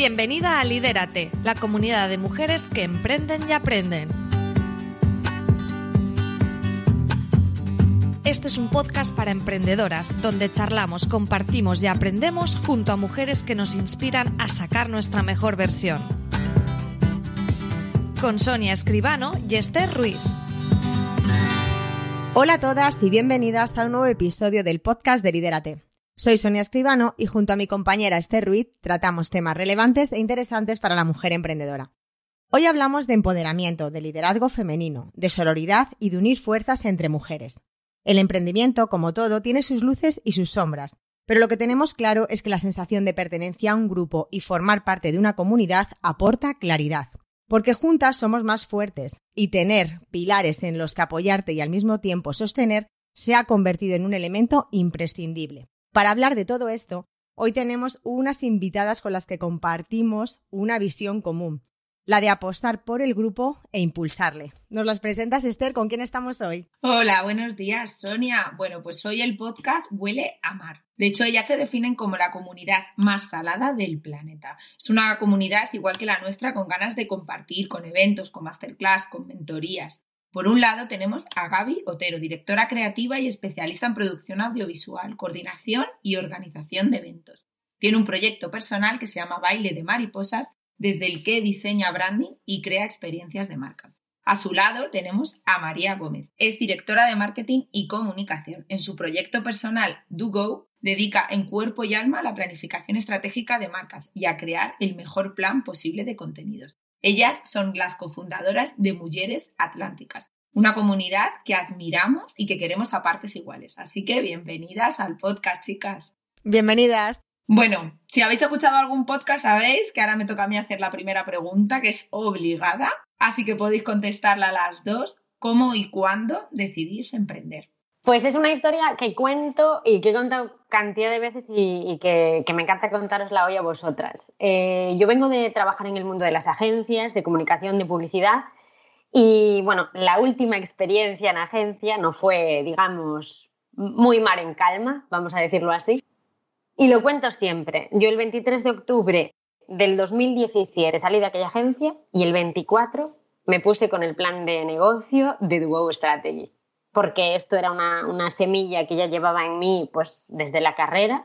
Bienvenida a Lidérate, la comunidad de mujeres que emprenden y aprenden. Este es un podcast para emprendedoras, donde charlamos, compartimos y aprendemos junto a mujeres que nos inspiran a sacar nuestra mejor versión. Con Sonia Escribano y Esther Ruiz. Hola a todas y bienvenidas a un nuevo episodio del podcast de Lidérate. Soy Sonia Escribano y junto a mi compañera Esther Ruiz tratamos temas relevantes e interesantes para la mujer emprendedora. Hoy hablamos de empoderamiento, de liderazgo femenino, de sororidad y de unir fuerzas entre mujeres. El emprendimiento, como todo, tiene sus luces y sus sombras, pero lo que tenemos claro es que la sensación de pertenencia a un grupo y formar parte de una comunidad aporta claridad. Porque juntas somos más fuertes y tener pilares en los que apoyarte y al mismo tiempo sostener se ha convertido en un elemento imprescindible. Para hablar de todo esto, hoy tenemos unas invitadas con las que compartimos una visión común, la de apostar por el grupo e impulsarle. ¿Nos las presentas, Esther? ¿Con quién estamos hoy? Hola, buenos días, Sonia. Bueno, pues hoy el podcast huele a mar. De hecho, ellas se definen como la comunidad más salada del planeta. Es una comunidad igual que la nuestra con ganas de compartir, con eventos, con masterclass, con mentorías. Por un lado tenemos a Gaby Otero, directora creativa y especialista en producción audiovisual, coordinación y organización de eventos. Tiene un proyecto personal que se llama Baile de Mariposas, desde el que diseña branding y crea experiencias de marca. A su lado tenemos a María Gómez. Es directora de marketing y comunicación. En su proyecto personal DoGo dedica en cuerpo y alma a la planificación estratégica de marcas y a crear el mejor plan posible de contenidos. Ellas son las cofundadoras de Mujeres Atlánticas, una comunidad que admiramos y que queremos a partes iguales. Así que bienvenidas al podcast, chicas. Bienvenidas. Bueno, si habéis escuchado algún podcast sabréis que ahora me toca a mí hacer la primera pregunta, que es obligada, así que podéis contestarla a las dos. ¿Cómo y cuándo decidís emprender? Pues es una historia que cuento y que he contado cantidad de veces y, que, me encanta contarosla hoy a vosotras. Eh, yo vengo de trabajar en el mundo de las agencias, de comunicación, de publicidad y bueno, la última experiencia en agencia no fue, digamos, muy mar en calma, vamos a decirlo así. Y lo cuento siempre. Yo el 23 de octubre del 2017 salí de aquella agencia y el 24 me puse con el plan de negocio de Duo Strategy porque esto era una, semilla que ya llevaba en mí pues desde la carrera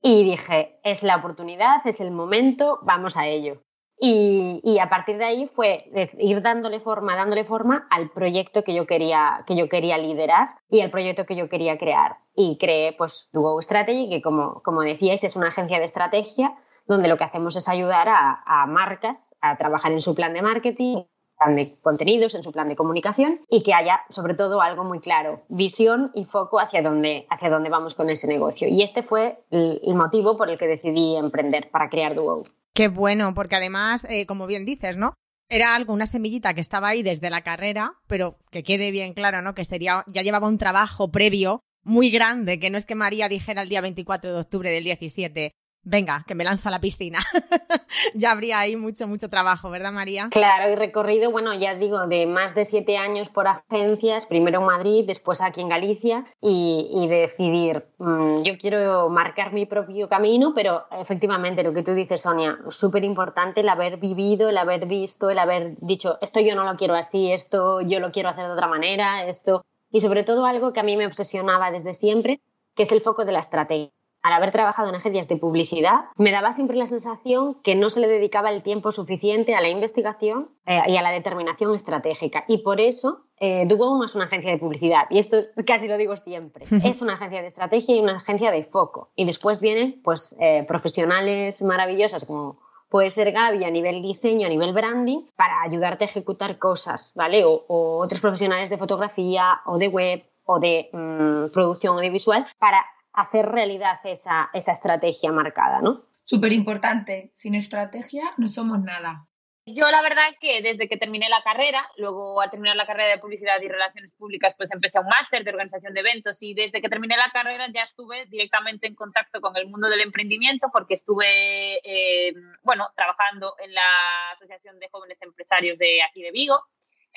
y dije, es la oportunidad, es el momento, vamos a ello. Y, a partir de ahí fue ir dándole forma, dándole forma al proyecto que yo quería, que yo quería liderar y al proyecto que yo quería crear. Y creé pues Duo Strategy, que como, como decíais es una agencia de estrategia donde lo que hacemos es ayudar a, a marcas a trabajar en su plan de marketing, plan de contenidos, en su plan de comunicación y que haya sobre todo algo muy claro, visión y foco hacia dónde, hacia dónde vamos con ese negocio. Y este fue el, motivo por el que decidí emprender para crear Duo. Qué bueno, porque además, eh, como bien dices, ¿no? Era algo, una semillita que estaba ahí desde la carrera, pero que quede bien claro, ¿no? Que sería, ya llevaba un trabajo previo muy grande, que no es que María dijera el día 24 de octubre del 17, venga, que me lanza a la piscina. ya habría ahí mucho, mucho trabajo, ¿verdad, María? Claro, y recorrido, bueno, ya digo, de más de siete años por agencias, primero en Madrid, después aquí en Galicia, y, decidir, mm, yo quiero marcar mi propio camino, pero efectivamente, lo que tú dices, Sonia, súper importante el haber vivido, el haber visto, el haber dicho, esto yo no lo quiero así, esto yo lo quiero hacer de otra manera, esto... Y sobre todo algo que a mí me obsesionaba desde siempre, que es el foco de la estrategia al haber trabajado en agencias de publicidad, me daba siempre la sensación que no se le dedicaba el tiempo suficiente a la investigación eh, y a la determinación estratégica. Y por eso eh, es una agencia de publicidad, y esto casi lo digo siempre. Es una agencia de estrategia y una agencia de foco. Y después vienen pues, eh, profesionales maravillosas como puede ser Gaby a nivel diseño, a nivel branding, para ayudarte a ejecutar cosas, ¿vale? O, otros profesionales de fotografía o de web o de mm, producción audiovisual para hacer realidad esa, esa estrategia marcada, ¿no? Súper importante. Sin estrategia no somos nada. Yo la verdad que desde que terminé la carrera, luego al terminar la carrera de publicidad y relaciones públicas, pues empecé un máster de organización de eventos y desde que terminé la carrera ya estuve directamente en contacto con el mundo del emprendimiento porque estuve, eh, bueno, trabajando en la Asociación de Jóvenes Empresarios de aquí de Vigo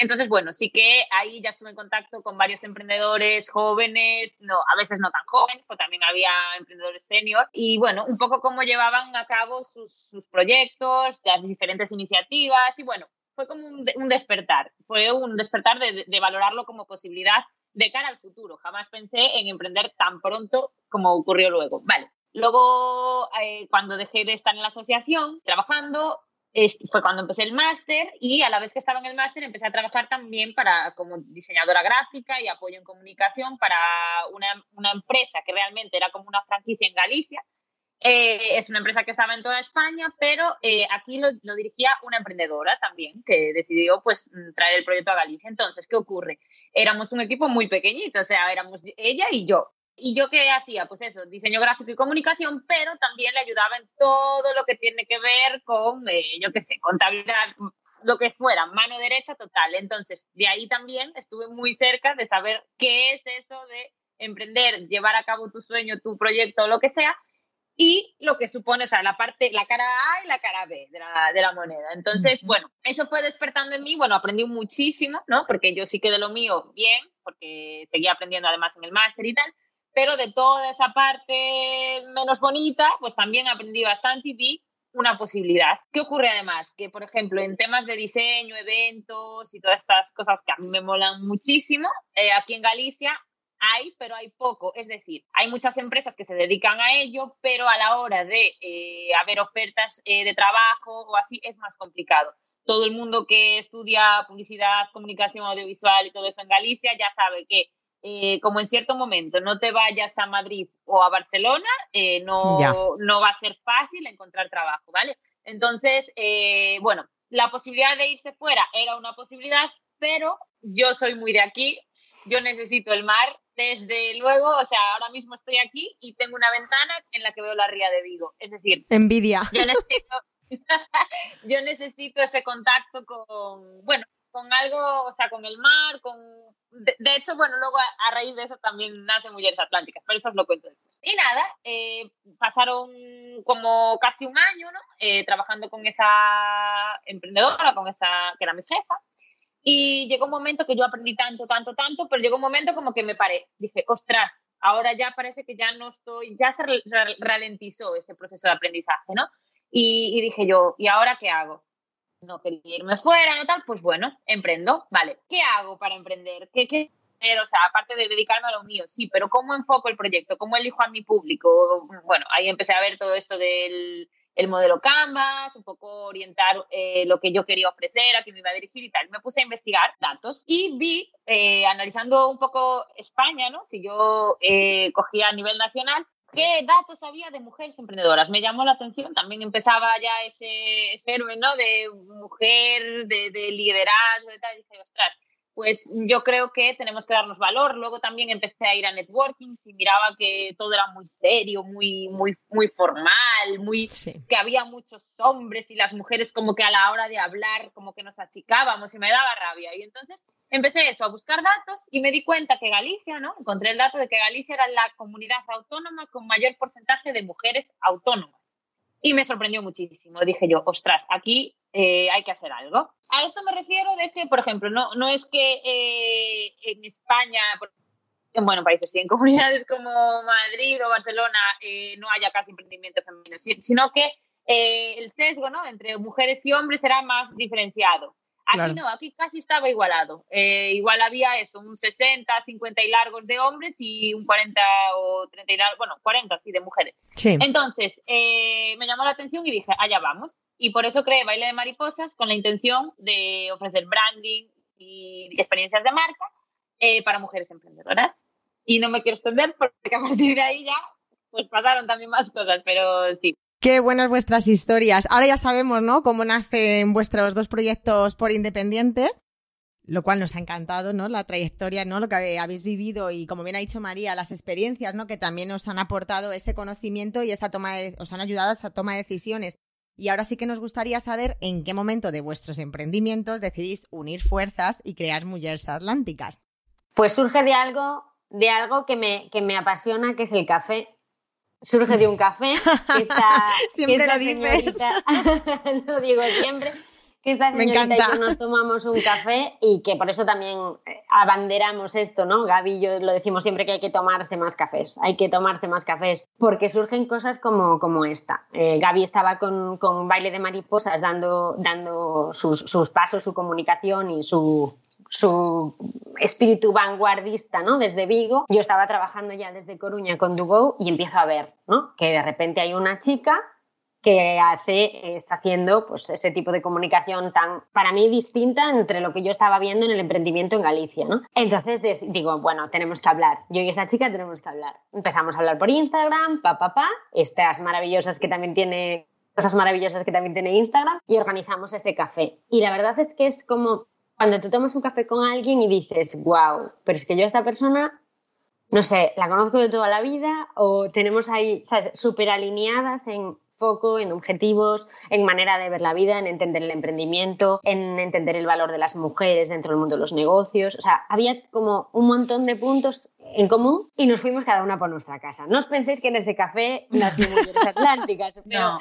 entonces, bueno, sí que ahí ya estuve en contacto con varios emprendedores jóvenes, no, a veces no tan jóvenes, pero también había emprendedores senior. Y bueno, un poco cómo llevaban a cabo sus, proyectos, las diferentes iniciativas. Y bueno, fue como un, despertar, fue un despertar de, valorarlo como posibilidad de cara al futuro. Jamás pensé en emprender tan pronto como ocurrió luego. Vale. Luego, eh, cuando dejé de estar en la asociación trabajando, fue cuando empecé el máster y a la vez que estaba en el máster empecé a trabajar también para como diseñadora gráfica y apoyo en comunicación para una, empresa que realmente era como una franquicia en Galicia. Eh, es una empresa que estaba en toda España, pero eh, aquí lo, lo, dirigía una emprendedora también que decidió pues traer el proyecto a Galicia. Entonces, ¿qué ocurre? Éramos un equipo muy pequeñito, o sea, éramos ella y yo. ¿Y yo qué hacía? Pues eso, diseño gráfico y comunicación, pero también le ayudaba en todo lo que tiene que ver con, eh, yo qué sé, contabilidad, lo que fuera, mano derecha total. Entonces, de ahí también estuve muy cerca de saber qué es eso de emprender, llevar a cabo tu sueño, tu proyecto, lo que sea, y lo que supone, o sea, la parte, la cara A y la cara B de la, de la moneda. Entonces, bueno, eso fue despertando en mí, bueno, aprendí muchísimo, ¿no? Porque yo sí que de lo mío bien, porque seguía aprendiendo además en el máster y tal, pero de toda esa parte menos bonita, pues también aprendí bastante y vi una posibilidad. ¿Qué ocurre además? Que, por ejemplo, en temas de diseño, eventos y todas estas cosas que a mí me molan muchísimo, eh, aquí en Galicia hay, pero hay poco. Es decir, hay muchas empresas que se dedican a ello, pero a la hora de eh, haber ofertas eh, de trabajo o así es más complicado. Todo el mundo que estudia publicidad, comunicación audiovisual y todo eso en Galicia ya sabe que eh, como en cierto momento no te vayas a Madrid o a Barcelona, eh, no, no va a ser fácil encontrar trabajo, ¿vale? Entonces, eh, bueno, la posibilidad de irse fuera era una posibilidad, pero yo soy muy de aquí, yo necesito el mar, desde luego, o sea, ahora mismo estoy aquí y tengo una ventana en la que veo la ría de Vigo, es decir, envidia. Yo necesito, yo necesito ese contacto con, bueno, con algo, o sea, con el mar, con... De, hecho, bueno, luego a, raíz de eso también nacen Mujeres Atlánticas, pero eso os lo cuento después. Y nada, eh, pasaron como casi un año, ¿no? Eh, trabajando con esa emprendedora, con esa que era mi jefa. Y llegó un momento que yo aprendí tanto, tanto, tanto, pero llegó un momento como que me paré. Dije, ostras, ahora ya parece que ya no estoy, ya se ralentizó ese proceso de aprendizaje, ¿no? Y dije yo, ¿y ahora qué hago? No quería irme fuera, no tal, pues bueno, emprendo, vale. ¿Qué hago para emprender? ¿Qué, qué o sea, aparte de dedicarme a lo mío, sí, pero ¿cómo enfoco el proyecto? ¿Cómo elijo a mi público? Bueno, ahí empecé a ver todo esto del el modelo Canvas, un poco orientar eh, lo que yo quería ofrecer, a quién me iba a dirigir y tal. Me puse a investigar datos y vi, eh, analizando un poco España, ¿no? Si yo eh, cogía a nivel nacional, qué datos había de mujeres emprendedoras. Me llamó la atención, también empezaba ya ese, ese ¿no? De mujer, de, de liderazgo y tal. Y dije, ostras, pues yo creo que tenemos que darnos valor. Luego también empecé a ir a networking y miraba que todo era muy serio, muy, muy, muy formal, muy que había muchos hombres y las mujeres como que a la hora de hablar como que nos achicábamos y me daba rabia. Y entonces empecé eso, a buscar datos y me di cuenta que Galicia, ¿no? Encontré el dato de que Galicia era la comunidad autónoma con mayor porcentaje de mujeres autónomas. Y me sorprendió muchísimo. Dije yo, ostras, aquí eh, hay que hacer algo. A esto me refiero de que, por ejemplo, no, no es que eh, en España, en bueno, países, sí, en comunidades como Madrid o Barcelona eh, no haya casi emprendimiento femenino, sino que el sesgo ¿no? entre mujeres y hombres era más diferenciado. Aquí no, aquí casi estaba igualado. Eh, igual había eso, un 60, 50 y largos de hombres y un 40 o 30 y largos, bueno, 40 sí, de mujeres. Entonces, eh, me llamó la atención y dije, allá vamos. Y por eso creé Baile de Mariposas con la intención de ofrecer branding y experiencias de marca eh, para mujeres emprendedoras. Y no me quiero extender porque a partir de ahí ya pues pasaron también más cosas, pero sí. Qué buenas vuestras historias. Ahora ya sabemos, ¿no? Cómo nacen vuestros dos proyectos por independiente, lo cual nos ha encantado, ¿no? La trayectoria, ¿no? Lo que habéis vivido y, como bien ha dicho María, las experiencias, ¿no? Que también os han aportado ese conocimiento y esa toma de, os han ayudado a esa toma de decisiones. Y ahora sí que nos gustaría saber en qué momento de vuestros emprendimientos decidís unir fuerzas y crear Mujeres Atlánticas. Pues surge de algo, de algo que me, que me apasiona, que es el café surge de un café. Que está, siempre lo dices. lo digo siempre. Que esta señorita y yo nos tomamos un café y que por eso también eh, abanderamos esto, ¿no? Gaby y yo lo decimos siempre que hay que tomarse más cafés, hay que tomarse más cafés, porque surgen cosas como, como esta. Eh, Gaby estaba con, con baile de mariposas dando, dando sus, sus pasos, su comunicación y su, su espíritu vanguardista, ¿no? Desde Vigo. Yo estaba trabajando ya desde Coruña con Dugo y empiezo a ver, ¿no? Que de repente hay una chica que hace, está haciendo pues ese tipo de comunicación tan, para mí, distinta entre lo que yo estaba viendo en el emprendimiento en Galicia, ¿no? Entonces digo, bueno, tenemos que hablar. Yo y esa chica tenemos que hablar. Empezamos a hablar por Instagram, pa, pa, pa, estas maravillosas que también tiene cosas maravillosas que también tiene Instagram y organizamos ese café. Y la verdad es que es como cuando tú tomas un café con alguien y dices, wow, pero es que yo a esta persona, no sé, la conozco de toda la vida o tenemos ahí, ¿sabes?, súper alineadas en foco, en objetivos, en manera de ver la vida, en entender el emprendimiento, en entender el valor de las mujeres dentro del mundo de los negocios. O sea, había como un montón de puntos en común y nos fuimos cada una por nuestra casa. No os penséis que en ese café nacimos mujeres atlánticas, pero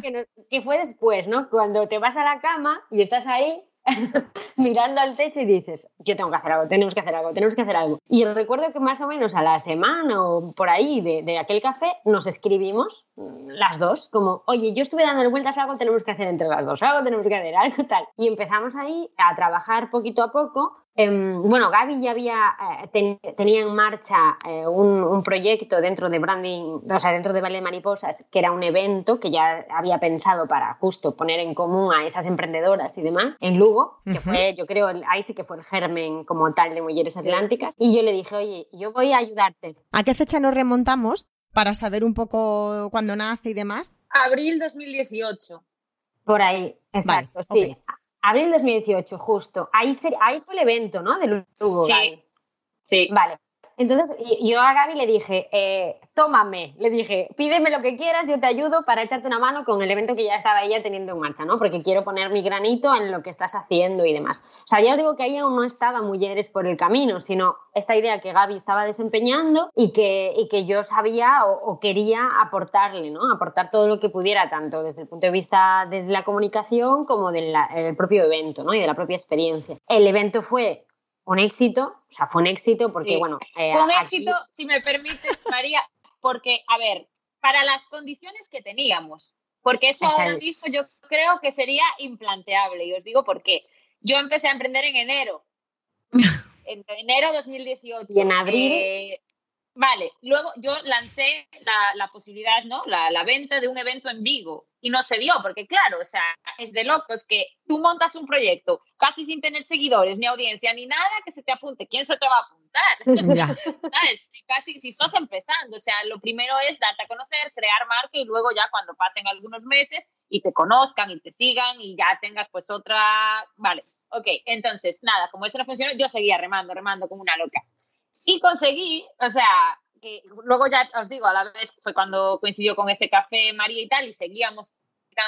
que, que fue después, ¿no? Cuando te vas a la cama y estás ahí mirando al techo y dices, yo tengo que hacer algo, tenemos que hacer algo, tenemos que hacer algo. Y recuerdo que más o menos a la semana o por ahí de, aquel café nos escribimos mm, las dos, como, oye, yo estuve dando vueltas algo, tenemos que hacer entre las dos, algo tenemos que hacer, algo tal. Y empezamos ahí a trabajar poquito a poco Em, bueno, Gaby ya había, eh, tenía en marcha eh, un, proyecto dentro de Branding, o sea, dentro de Vale Mariposas, que era un evento que ya había pensado para justo poner en común a esas emprendedoras y demás en Lugo, que fue, yo creo, ahí sí que fue el germen como tal de Mujeres Atlánticas. Y yo le dije, oye, yo voy a ayudarte. ¿A qué fecha nos remontamos para saber un poco cuándo nace y demás? Abril 2018. Por ahí, exacto, sí. Abril 2018, justo. Ahí, ahí fue el evento, ¿no? De Lugo. Sí. Sí. Vale. Entonces yo a Gaby le dije, eh, tómame, le dije, pídeme lo que quieras, yo te ayudo para echarte una mano con el evento que ya estaba ella teniendo en marcha, ¿no? Porque quiero poner mi granito en lo que estás haciendo y demás. O sea, ya os digo que ahí aún no estaba Mujeres por el camino, sino esta idea que Gaby estaba desempeñando y que, y que yo sabía o, quería aportarle, ¿no? Aportar todo lo que pudiera, tanto desde el punto de vista de la comunicación como del propio evento, ¿no? Y de la propia experiencia. El evento fue un éxito, o sea, fue un éxito porque, bueno... Eh, un éxito, si me permites, María, porque, a ver, para las condiciones que teníamos, porque eso ahora mismo yo creo que sería implanteable, y os digo por qué. Yo empecé a emprender en enero, en enero de 2018. ¿Y en abril? Eh, vale, luego yo lancé la, posibilidad, ¿no? La, la, venta de un evento en Vigo y no se dio, porque claro, o sea, es de locos que tú montas un proyecto casi sin tener seguidores, ni audiencia, ni nada que se te apunte. ¿Quién se te va a apuntar? Si, casi, si estás empezando, o sea, lo primero es darte a conocer, crear marca y luego ya cuando pasen algunos meses y te conozcan y te sigan y ya tengas pues otra, vale, ok, entonces nada, como eso no funcionó, yo seguía remando, remando como una loca. Y conseguí, o sea, luego ya os digo, a la vez fue cuando coincidió con ese café María y tal, y seguíamos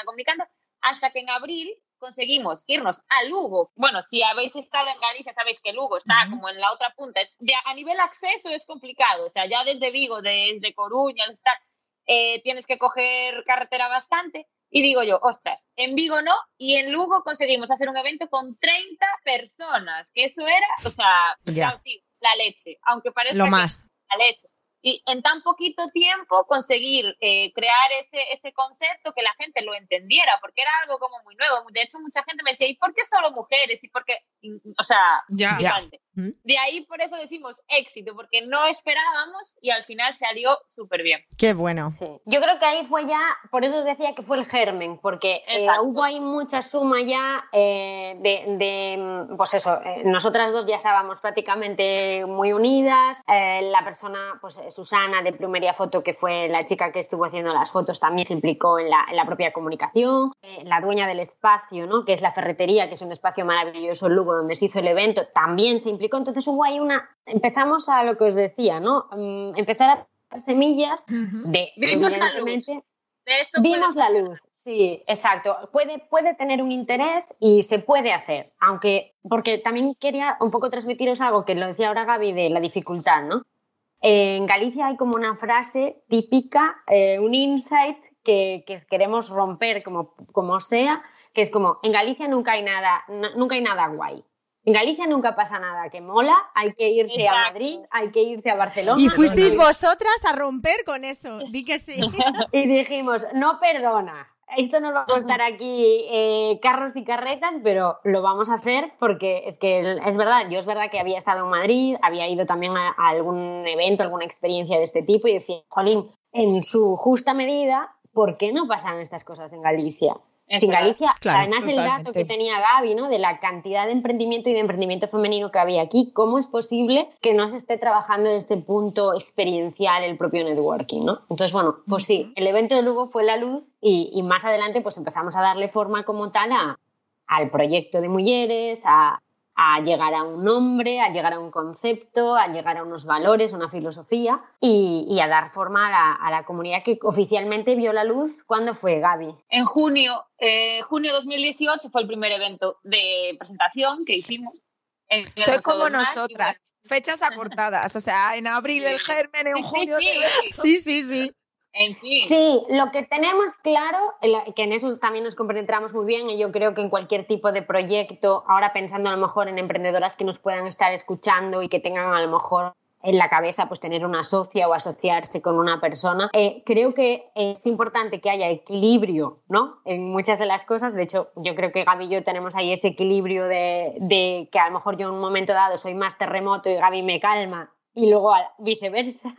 comunicando, hasta que en abril conseguimos irnos a Lugo. Bueno, si habéis estado en Galicia, sabéis que Lugo está como en la otra punta. Es, a nivel acceso es complicado, o sea, ya desde Vigo, desde Coruña, eh, tienes que coger carretera bastante. Y digo yo, ostras, en Vigo no, y en Lugo conseguimos hacer un evento con 30 personas, que eso era, o sea, la leche, aunque parezca Lo más. la leche y en tan poquito tiempo conseguir eh, crear ese, ese concepto que la gente lo entendiera, porque era algo como muy nuevo. De hecho, mucha gente me decía, ¿y por qué solo mujeres? ¿Y por qué? O sea, ya. De ahí por eso decimos éxito, porque no esperábamos y al final salió súper bien. Qué bueno. Yo creo que ahí fue ya, por eso os decía que fue el germen, porque eh, hubo ahí mucha suma ya eh, de, pues eso, eh, nosotras dos ya estábamos prácticamente muy unidas, la persona, pues Susana de Plumería Foto, que fue la chica que estuvo haciendo las fotos, también se implicó en la, en la propia comunicación, la dueña del espacio, ¿no? que es la ferretería, que es un espacio maravilloso en Lugo donde se hizo el evento, también se implicó entonces hubo ahí una, empezamos a lo que os decía, ¿no? Mm, empezar a dar semillas de, vimos la luz. vimos la luz, sí, exacto. Puede, puede tener un interés y se puede hacer, aunque, porque también quería un poco transmitiros algo que lo decía ahora Gaby de la dificultad, ¿no? En Galicia hay como una frase típica, eh, un insight que, que, queremos romper como, como sea, que es como, en Galicia nunca hay nada, nunca hay nada guay. En Galicia nunca pasa nada que mola, hay que irse a Madrid, hay que irse a Barcelona. Y fuisteis vosotras a romper con eso, di que sí. y dijimos, no perdona, esto nos va a costar aquí eh, carros y carretas, pero lo vamos a hacer porque es que es verdad, yo es verdad que había estado en Madrid, había ido también a, a algún evento, alguna experiencia de este tipo y decía, Jolín, en su justa medida, ¿por qué no pasan estas cosas en Galicia? Sin Galicia, además el dato que tenía Gaby, ¿no? De la cantidad de emprendimiento y de emprendimiento femenino que había aquí, ¿cómo es posible que no se esté trabajando desde este punto experiencial el propio networking, ¿no? Entonces, bueno, pues sí, el evento de Lugo fue la luz y, y más adelante pues empezamos a darle forma como tal a, al proyecto de mujeres, a, a llegar a un nombre, a llegar a un concepto, a llegar a unos valores, una filosofía y, a dar forma a la, comunidad que oficialmente vio la luz. ¿Cuándo fue, Gaby? En junio, eh, junio 2018 fue el primer evento de presentación que hicimos. Soy como nosotras. Fechas acortadas, o sea, en abril el germen, en junio. sí, sí. sí. Sí, lo que tenemos claro, que en eso también nos compenetramos muy bien, y yo creo que en cualquier tipo de proyecto, ahora pensando a lo mejor en emprendedoras que nos puedan estar escuchando y que tengan a lo mejor en la cabeza pues tener una socia o asociarse con una persona. Eh, creo que es importante que haya equilibrio, ¿no? En muchas de las cosas. De hecho, yo creo que Gaby y yo tenemos ahí ese equilibrio de, de que a lo mejor yo en un momento dado soy más terremoto y Gaby me calma y luego viceversa.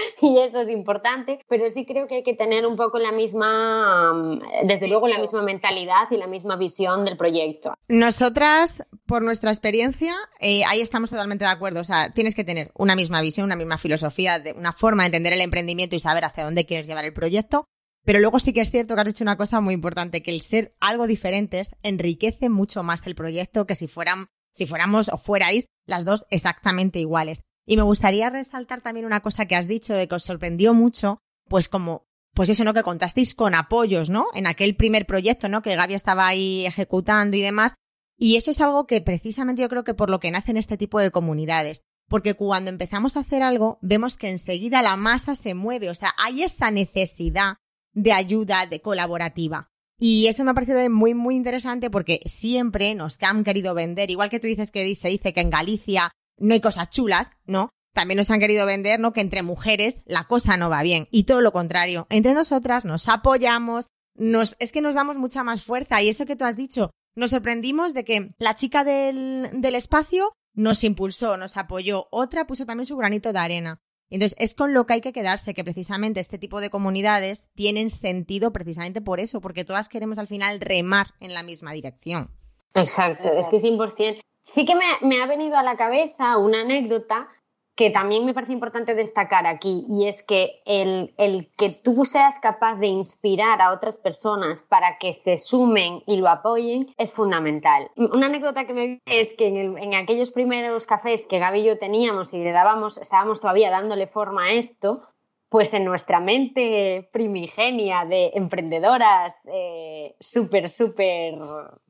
y eso es importante, pero sí creo que hay que tener un poco la misma, mm, desde luego la misma mentalidad y la misma visión del proyecto. Nosotras, por nuestra experiencia, eh, ahí estamos totalmente de acuerdo. O sea, tienes que tener una misma visión, una misma filosofía, una forma de entender el emprendimiento y saber hacia dónde quieres llevar el proyecto. Pero luego sí que es cierto que has dicho una cosa muy importante, que el ser algo diferentes enriquece mucho más el proyecto que si fueran, si fuéramos o fuerais las dos exactamente iguales. Y me gustaría resaltar también una cosa que has dicho de que os sorprendió mucho, pues como, pues eso, ¿no? Que contasteis con apoyos, ¿no? En aquel primer proyecto, ¿no? Que Gaby estaba ahí ejecutando y demás. Y eso es algo que precisamente yo creo que por lo que nacen este tipo de comunidades. Porque cuando empezamos a hacer algo, vemos que enseguida la masa se mueve. O sea, hay esa necesidad de ayuda, de colaborativa. Y eso me ha parecido muy, muy interesante porque siempre nos han querido vender, igual que tú dices que dice, dice que en Galicia no hay cosas chulas, ¿no? También nos han querido vender, ¿no? Que entre mujeres la cosa no va bien. Y todo lo contrario. Entre nosotras nos apoyamos, nos, es que nos damos mucha más fuerza. Y eso que tú has dicho, nos sorprendimos de que la chica del, del espacio nos impulsó, nos apoyó. Otra puso también su granito de arena. Entonces, es con lo que hay que quedarse, que precisamente este tipo de comunidades tienen sentido precisamente por eso, porque todas queremos al final remar en la misma dirección. Exacto, es que 100%. Sí que me, ha venido a la cabeza una anécdota que también me parece importante destacar aquí, y es que el, que tú seas capaz de inspirar a otras personas para que se sumen y lo apoyen es fundamental. Una anécdota que me viene es que en, aquellos primeros cafés que Gaby y yo teníamos y le dábamos, estábamos todavía dándole forma a esto, pues en nuestra mente primigenia de emprendedoras eh, súper, súper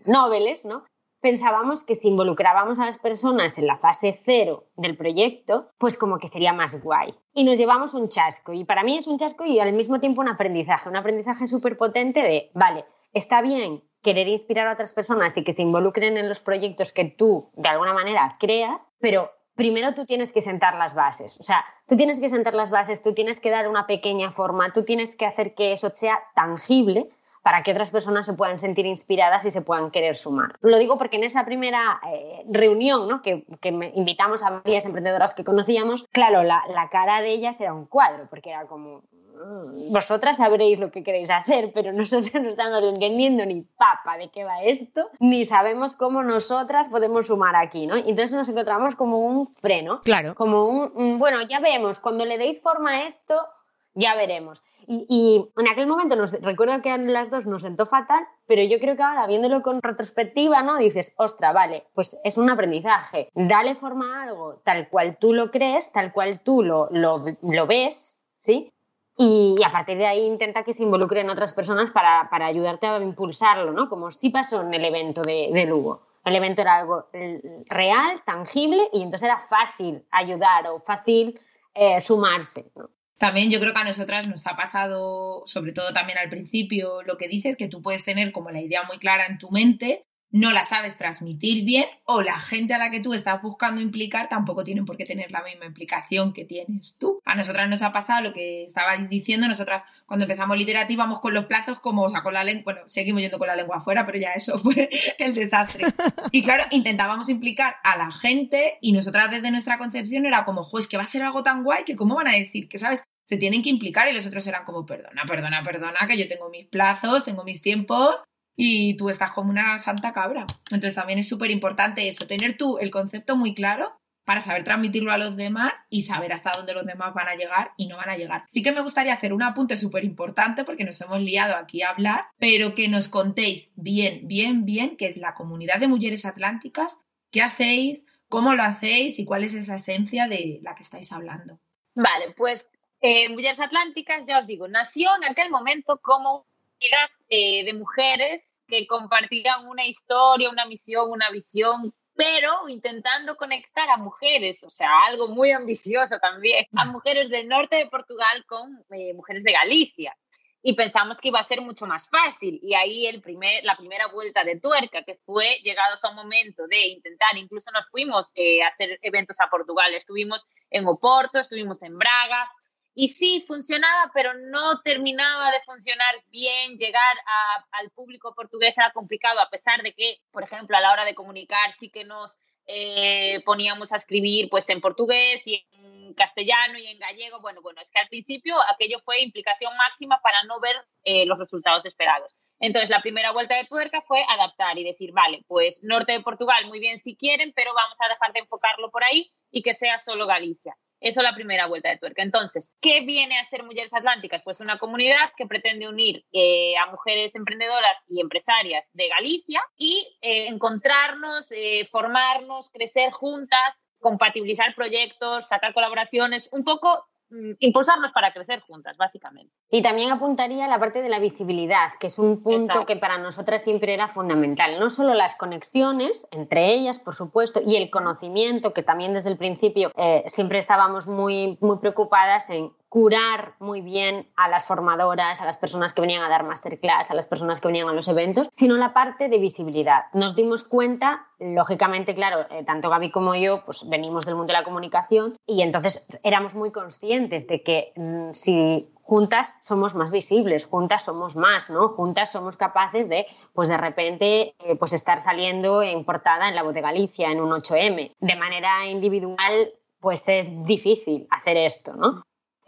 nobles, ¿no? Pensábamos que si involucrábamos a las personas en la fase cero del proyecto, pues como que sería más guay. Y nos llevamos un chasco. Y para mí es un chasco y al mismo tiempo un aprendizaje. Un aprendizaje súper potente de, vale, está bien querer inspirar a otras personas y que se involucren en los proyectos que tú de alguna manera creas, pero primero tú tienes que sentar las bases. O sea, tú tienes que sentar las bases, tú tienes que dar una pequeña forma, tú tienes que hacer que eso sea tangible para que otras personas se puedan sentir inspiradas y se puedan querer sumar. Lo digo porque en esa primera eh, reunión ¿no? que, invitamos a varias emprendedoras que conocíamos, claro, la, la cara de ellas era un cuadro, porque era como, mm, vosotras sabréis lo que queréis hacer, pero nosotros no estamos entendiendo ni papa de qué va esto, ni sabemos cómo nosotras podemos sumar aquí, ¿no? Entonces nos encontramos como un freno, claro. como un, bueno, ya vemos, cuando le deis forma a esto, ya veremos. Y, en aquel momento nos, recuerdo que a las dos nos sentó fatal, pero yo creo que ahora, viéndolo con retrospectiva, ¿no? Dices, ostra, vale, pues es un aprendizaje. Dale forma a algo tal cual tú lo crees, tal cual tú lo, lo, ves, ¿sí? Y, a partir de ahí intenta que se involucren otras personas para, para ayudarte a impulsarlo, ¿no? Como sí pasó en el evento de, de Lugo. El evento era algo real, tangible, y entonces era fácil ayudar o fácil eh, sumarse. También yo creo que a nosotras nos ha pasado, sobre todo también al principio, lo que dices, que tú puedes tener como la idea muy clara en tu mente, no la sabes transmitir bien o la gente a la que tú estás buscando implicar tampoco tienen por qué tener la misma implicación que tienes tú. A nosotras nos ha pasado lo que estabais diciendo, nosotras cuando empezamos literativa íbamos con los plazos como, o sea, con la lengua, bueno, seguimos yendo con la lengua afuera, pero ya eso fue el desastre. Y claro, intentábamos implicar a la gente y nosotras desde nuestra concepción era como, juez, que va a ser algo tan guay que cómo van a decir que, ¿sabes? Se tienen que implicar y los otros eran como, perdona, perdona, perdona, que yo tengo mis plazos, tengo mis tiempos y tú estás como una santa cabra. Entonces también es súper importante eso, tener tú el concepto muy claro para saber transmitirlo a los demás y saber hasta dónde los demás van a llegar y no van a llegar. Sí que me gustaría hacer un apunte súper importante porque nos hemos liado aquí a hablar, pero que nos contéis bien, bien, bien qué es la comunidad de mujeres atlánticas, qué hacéis, cómo lo hacéis y cuál es esa esencia de la que estáis hablando. Vale, pues eh, Mujeres Atlánticas, ya os digo, nació en aquel momento como unidad eh, de mujeres que compartían una historia, una misión, una visión, pero intentando conectar a mujeres, o sea, algo muy ambicioso también, a mujeres del norte de Portugal con eh, mujeres de Galicia. Y pensamos que iba a ser mucho más fácil. Y ahí el primer, la primera vuelta de tuerca, que fue llegados a un momento de intentar, incluso nos fuimos eh, a hacer eventos a Portugal. Estuvimos en Oporto, estuvimos en Braga, y sí, funcionaba, pero no terminaba de funcionar bien. Llegar al público portugués era complicado, a pesar de que, por ejemplo, a la hora de comunicar sí que nos eh, poníamos a escribir pues en portugués y en castellano y en gallego. Bueno, bueno, es que al principio aquello fue implicación máxima para no ver eh, los resultados esperados. Entonces, la primera vuelta de tuerca fue adaptar y decir, vale, pues norte de Portugal, muy bien si quieren, pero vamos a dejar de enfocarlo por ahí y que sea solo Galicia. Eso es la primera vuelta de tuerca. Entonces, ¿qué viene a ser Mujeres Atlánticas? Pues una comunidad que pretende unir eh, a mujeres emprendedoras y empresarias de Galicia y eh, encontrarnos, eh, formarnos, crecer juntas, compatibilizar proyectos, sacar colaboraciones, un poco impulsarnos para crecer juntas, básicamente. Y también apuntaría la parte de la visibilidad, que es un punto que para nosotras siempre era fundamental. No solo las conexiones entre ellas, por supuesto, y el conocimiento, que también desde el principio eh, siempre estábamos muy, muy preocupadas en curar muy bien a las formadoras, a las personas que venían a dar masterclass, a las personas que venían a los eventos, sino la parte de visibilidad. Nos dimos cuenta, lógicamente, claro, eh, tanto Gaby como yo, pues venimos del mundo de la comunicación y entonces éramos muy conscientes de que mm, si juntas somos más visibles, juntas somos más, ¿no? Juntas somos capaces de, pues de repente, eh, pues estar saliendo en portada en la voz de Galicia, en un 8M. De manera individual, pues es difícil hacer esto, ¿no?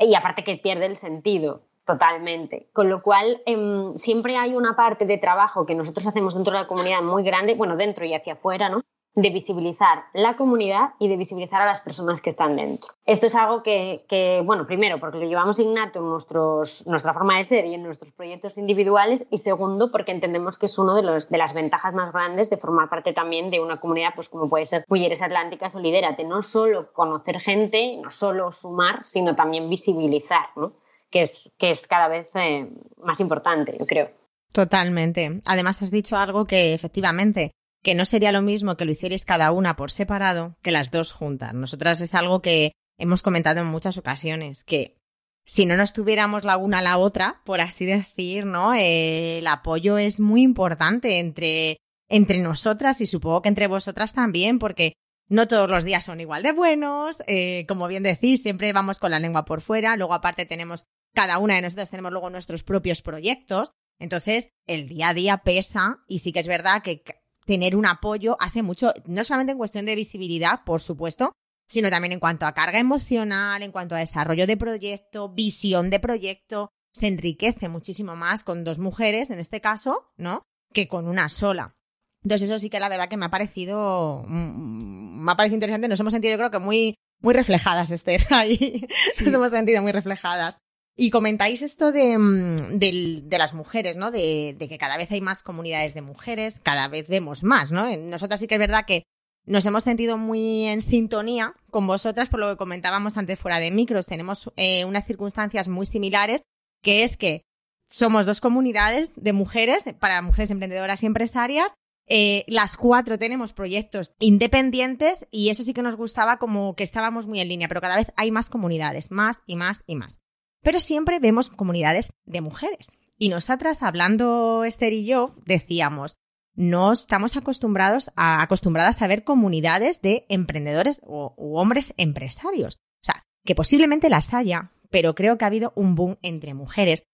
Y aparte que pierde el sentido totalmente. Con lo cual, em, siempre hay una parte de trabajo que nosotros hacemos dentro de la comunidad muy grande, bueno, dentro y hacia afuera, ¿no? De visibilizar la comunidad y de visibilizar a las personas que están dentro. Esto es algo que, bueno, primero, porque lo llevamos innato en nuestra forma de ser y en nuestros proyectos individuales, y segundo, porque entendemos que es una de, los, de las ventajas más grandes de formar parte también de una comunidad, pues como puede ser Mujeres Atlánticas o Lidérate, no solo conocer gente, no solo sumar, sino también visibilizar, ¿no? que, es, que es cada vez eh, más importante, yo creo. Totalmente. Además, has dicho algo que efectivamente que no sería lo mismo que lo hicierais cada una por separado que las dos juntas. Nosotras es algo que hemos comentado en muchas ocasiones, que si no nos tuviéramos la una a la otra, por así decir, ¿no? Eh, el apoyo es muy importante entre, entre nosotras y supongo que entre vosotras también, porque no todos los días son igual de buenos, eh, como bien decís, siempre vamos con la lengua por fuera, luego aparte tenemos, cada una de nosotras tenemos luego nuestros propios proyectos, Entonces, el día a día pesa y sí que es verdad que tener un apoyo hace mucho, no solamente en cuestión de visibilidad, por supuesto, sino también en cuanto a carga emocional, en cuanto a desarrollo de proyecto, visión de proyecto, se enriquece muchísimo más con dos mujeres, en este caso, ¿no? Que con una sola. Entonces eso sí que la verdad que me ha parecido, mm, me ha parecido interesante. Nos hemos sentido yo creo que muy, muy reflejadas, Esther, ahí. Nos hemos sentido muy reflejadas. Y comentáis esto de, mm, las mujeres, ¿no? De, de, que cada vez hay más comunidades de mujeres, cada vez vemos más, ¿no? Nosotras sí que es verdad que nos hemos sentido muy en sintonía con vosotras, por lo que comentábamos antes fuera de micros. Tenemos eh, unas circunstancias muy similares, que es que somos dos comunidades de mujeres, para mujeres emprendedoras y empresarias. Eh, las cuatro tenemos proyectos independientes y eso sí que nos gustaba como que estábamos muy en línea, pero cada vez hay más comunidades, más y más y más. Pero siempre vemos comunidades de mujeres. Y nosotras, hablando Esther y yo, decíamos, no estamos acostumbrados a, acostumbradas a ver comunidades de emprendedores o, u hombres empresarios. O sea, que posiblemente las haya, pero creo que ha habido un boom entre mujeres.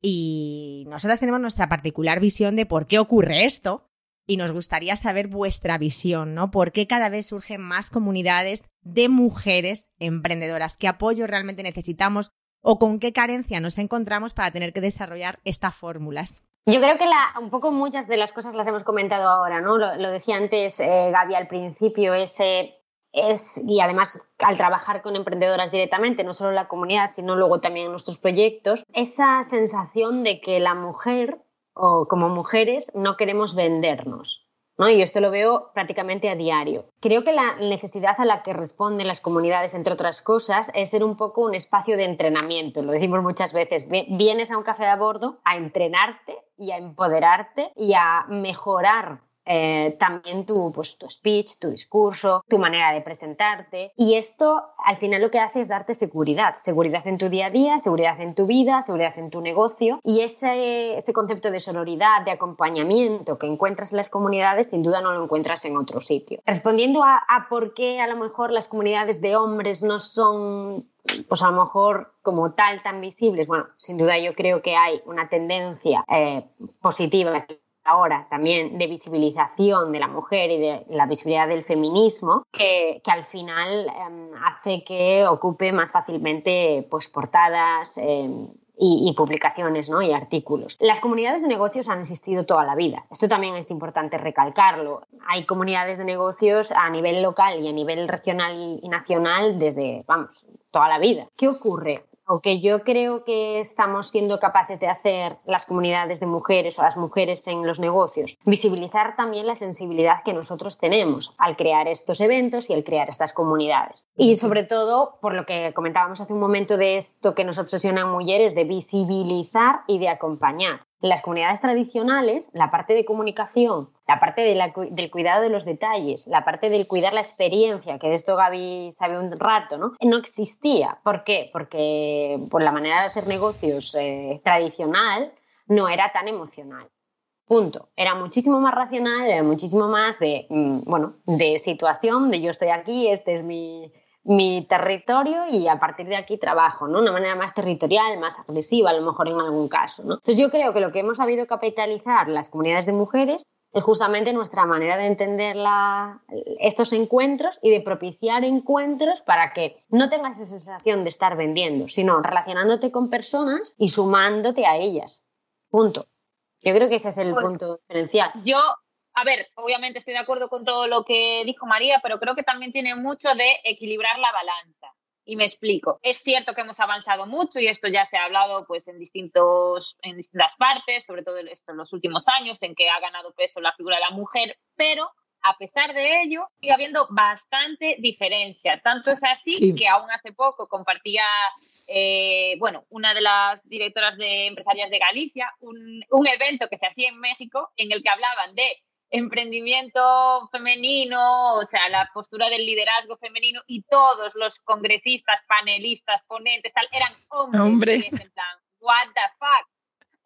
Y nosotras tenemos nuestra particular visión de por qué ocurre esto. Y nos gustaría saber vuestra visión, ¿no? ¿Por qué cada vez surgen más comunidades de mujeres emprendedoras? ¿Qué apoyo realmente necesitamos? ¿O con qué carencia nos encontramos para tener que desarrollar estas fórmulas? Yo creo que un poco muchas de las cosas las hemos comentado ahora, ¿no? Lo, decía antes eh, Gaby al principio, ese es, y además al trabajar con emprendedoras directamente, no solo en la comunidad, sino luego también en nuestros proyectos, esa sensación de que la mujer o como mujeres no queremos vendernos. Y esto lo veo prácticamente a diario. Creo que la necesidad a la que responden las comunidades, entre otras cosas, es ser un poco un espacio de entrenamiento. Lo decimos muchas veces. Vienes a un café a bordo a entrenarte y a empoderarte y a mejorar eh, también tu, pues, tu speech, tu discurso, tu manera de presentarte. Y esto al final lo que hace es darte seguridad, seguridad en tu día a día, seguridad en tu vida, seguridad en tu negocio. Y ese, ese concepto de sororidad, de acompañamiento que encuentras en las comunidades, sin duda no lo encuentras en otro sitio. Respondiendo a, a por qué a lo mejor las comunidades de hombres no son pues a lo mejor como tal tan visibles, bueno, sin duda yo creo que hay una tendencia eh, positiva ahora también de visibilización de la mujer y de la visibilidad del feminismo que, al final em, hace que ocupe más fácilmente pues, portadas em, y, publicaciones ¿no? y artículos. Las comunidades de negocios han existido toda la vida. Esto también es importante recalcarlo. Hay comunidades de negocios a nivel local y a nivel regional y nacional desde, vamos, toda la vida. ¿Qué ocurre? O que yo creo que estamos siendo capaces de hacer las comunidades de mujeres o las mujeres en los negocios, visibilizar también la sensibilidad que nosotros tenemos al crear estos eventos y al crear estas comunidades. Y sobre todo, por lo que comentábamos hace un momento de esto que nos obsesiona mujeres, de visibilizar y de acompañar. Las comunidades tradicionales, la parte de comunicación, la parte del cuidado de los detalles, la parte del cuidar la experiencia, que de esto Gaby sabe un rato, ¿no? No existía. ¿Por qué? Porque por la manera de hacer negocios eh, tradicional no era tan emocional. Punto. Era muchísimo más racional, era muchísimo más de, mm, bueno, de situación, de yo estoy aquí, este es mi, mi territorio y a partir de aquí trabajo, ¿no? Una manera más territorial, más agresiva, a lo mejor en algún caso, ¿no? Entonces yo creo que lo que hemos sabido capitalizar las comunidades de mujeres es justamente nuestra manera de entender estos encuentros y de propiciar encuentros para que no tengas esa sensación de estar vendiendo, sino relacionándote con personas y sumándote a ellas. Punto. Yo creo que ese es el pues punto diferencial. Yo a ver, obviamente estoy de acuerdo con todo lo que dijo María, pero creo que también tiene mucho de equilibrar la balanza. Y me explico. Es cierto que hemos avanzado mucho y esto ya se ha hablado pues en distintos en distintas partes, sobre todo esto en los últimos años en que ha ganado peso la figura de la mujer, pero a pesar de ello sigue habiendo bastante diferencia. Tanto es así que aún hace poco compartía eh, bueno, una de las directoras de empresarias de Galicia, un, un, evento que se hacía en México en el que hablaban de emprendimiento femenino, o sea, la postura del liderazgo femenino y todos los congresistas, panelistas, ponentes, tal, eran hombres. En plan, what the fuck.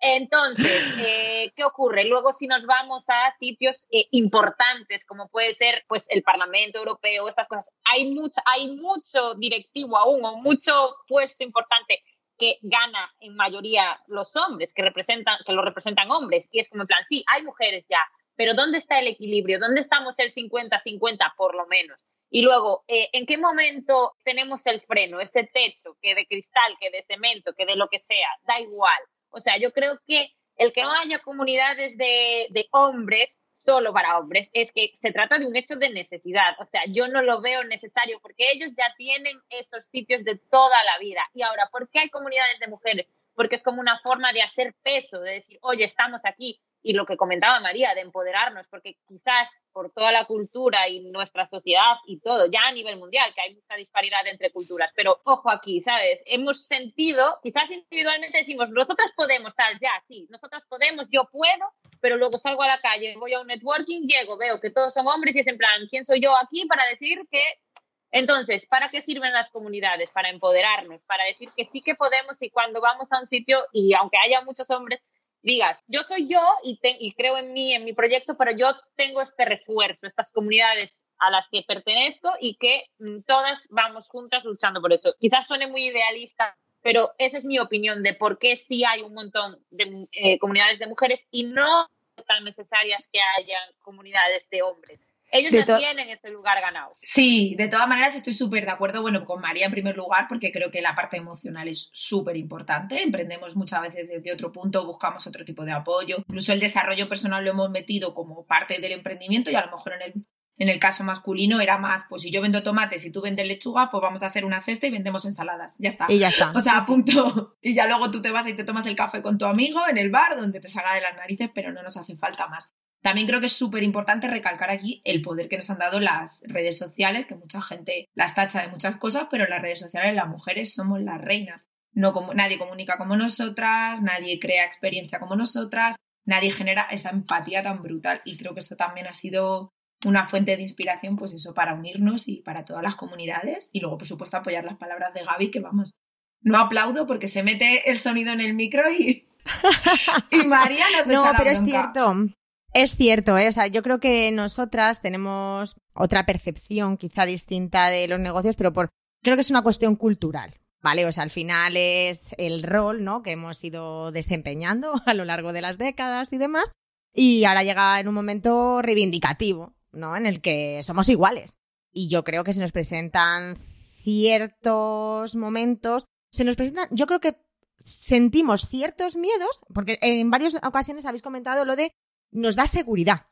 Entonces, eh, ¿qué ocurre? Luego, si nos vamos a sitios eh, importantes, como puede ser pues, el Parlamento Europeo, estas cosas, hay mucho, hay mucho directivo aún o mucho puesto importante que gana en mayoría los hombres, que representan, que lo representan hombres. Y es como en plan, sí, hay mujeres ya, pero ¿dónde está el equilibrio? ¿Dónde estamos el 50-50 por lo menos? Y luego, eh, ¿en qué momento tenemos el freno, este techo, que de cristal, que de cemento, que de lo que sea? Da igual. O sea, yo creo que el que no haya comunidades de, de hombres solo para hombres, es que se trata de un hecho de necesidad. O sea, yo no lo veo necesario porque ellos ya tienen esos sitios de toda la vida. Y ahora, ¿por qué hay comunidades de mujeres? Porque es como una forma de hacer peso, de decir, oye, estamos aquí, y lo que comentaba María, de empoderarnos, porque quizás por toda la cultura y nuestra sociedad y todo, ya a nivel mundial, que hay mucha disparidad entre culturas, pero ojo aquí, ¿sabes? Hemos sentido, quizás individualmente decimos, nosotras podemos, tal, ya, sí, nosotras podemos, yo puedo, pero luego salgo a la calle, voy a un networking, llego, veo que todos son hombres y es en plan, ¿quién soy yo aquí para decir que... Entonces, ¿para qué sirven las comunidades? Para empoderarnos, para decir que sí que podemos y cuando vamos a un sitio y aunque haya muchos hombres, digas, yo soy yo y, y, creo en mí, en mi proyecto, pero yo tengo este refuerzo, estas comunidades a las que pertenezco y que mm, todas vamos juntas luchando por eso. Quizás suene muy idealista, pero esa es mi opinión de por qué sí hay un montón de eh, comunidades de mujeres y no tan necesarias que haya comunidades de hombres. Ellos ya tienen ese lugar ganado. Sí, de todas maneras estoy súper de acuerdo, bueno, con María en primer lugar, porque creo que la parte emocional es súper importante. Emprendemos muchas veces desde otro punto, buscamos otro tipo de apoyo. Incluso el desarrollo personal lo hemos metido como parte del emprendimiento y a lo mejor en el, en el caso masculino era más, pues si yo vendo tomates y tú vendes lechuga, pues vamos a hacer una cesta y vendemos ensaladas. Ya está. Y ya está. O sea, a punto. Y ya luego tú te vas y te tomas el café con tu amigo en el bar donde te salga de las narices, pero no nos hace falta más. También creo que es súper importante recalcar aquí el poder que nos han dado las redes sociales, que mucha gente las tacha de muchas cosas, pero en las redes sociales las mujeres somos las reinas. No como, nadie comunica como nosotras, nadie crea experiencia como nosotras, nadie genera esa empatía tan brutal. Y creo que eso también ha sido una fuente de inspiración, pues eso, para unirnos y para todas las comunidades. Y luego, por supuesto, apoyar las palabras de Gaby, que vamos, no aplaudo porque se mete el sonido en el micro y, y María nos No, pero es cierto. Es cierto, ¿eh? o sea, yo creo que nosotras tenemos otra percepción quizá distinta de los negocios, pero creo que es una cuestión cultural, ¿vale? O sea, al final es el rol, ¿no? Que hemos ido desempeñando a lo largo de las décadas y demás, y ahora llega en un momento reivindicativo, ¿no? En el que somos iguales. Y yo creo que se nos presentan ciertos momentos, se nos presentan, yo creo que sentimos ciertos miedos, porque en varias ocasiones habéis comentado lo de nos da seguridad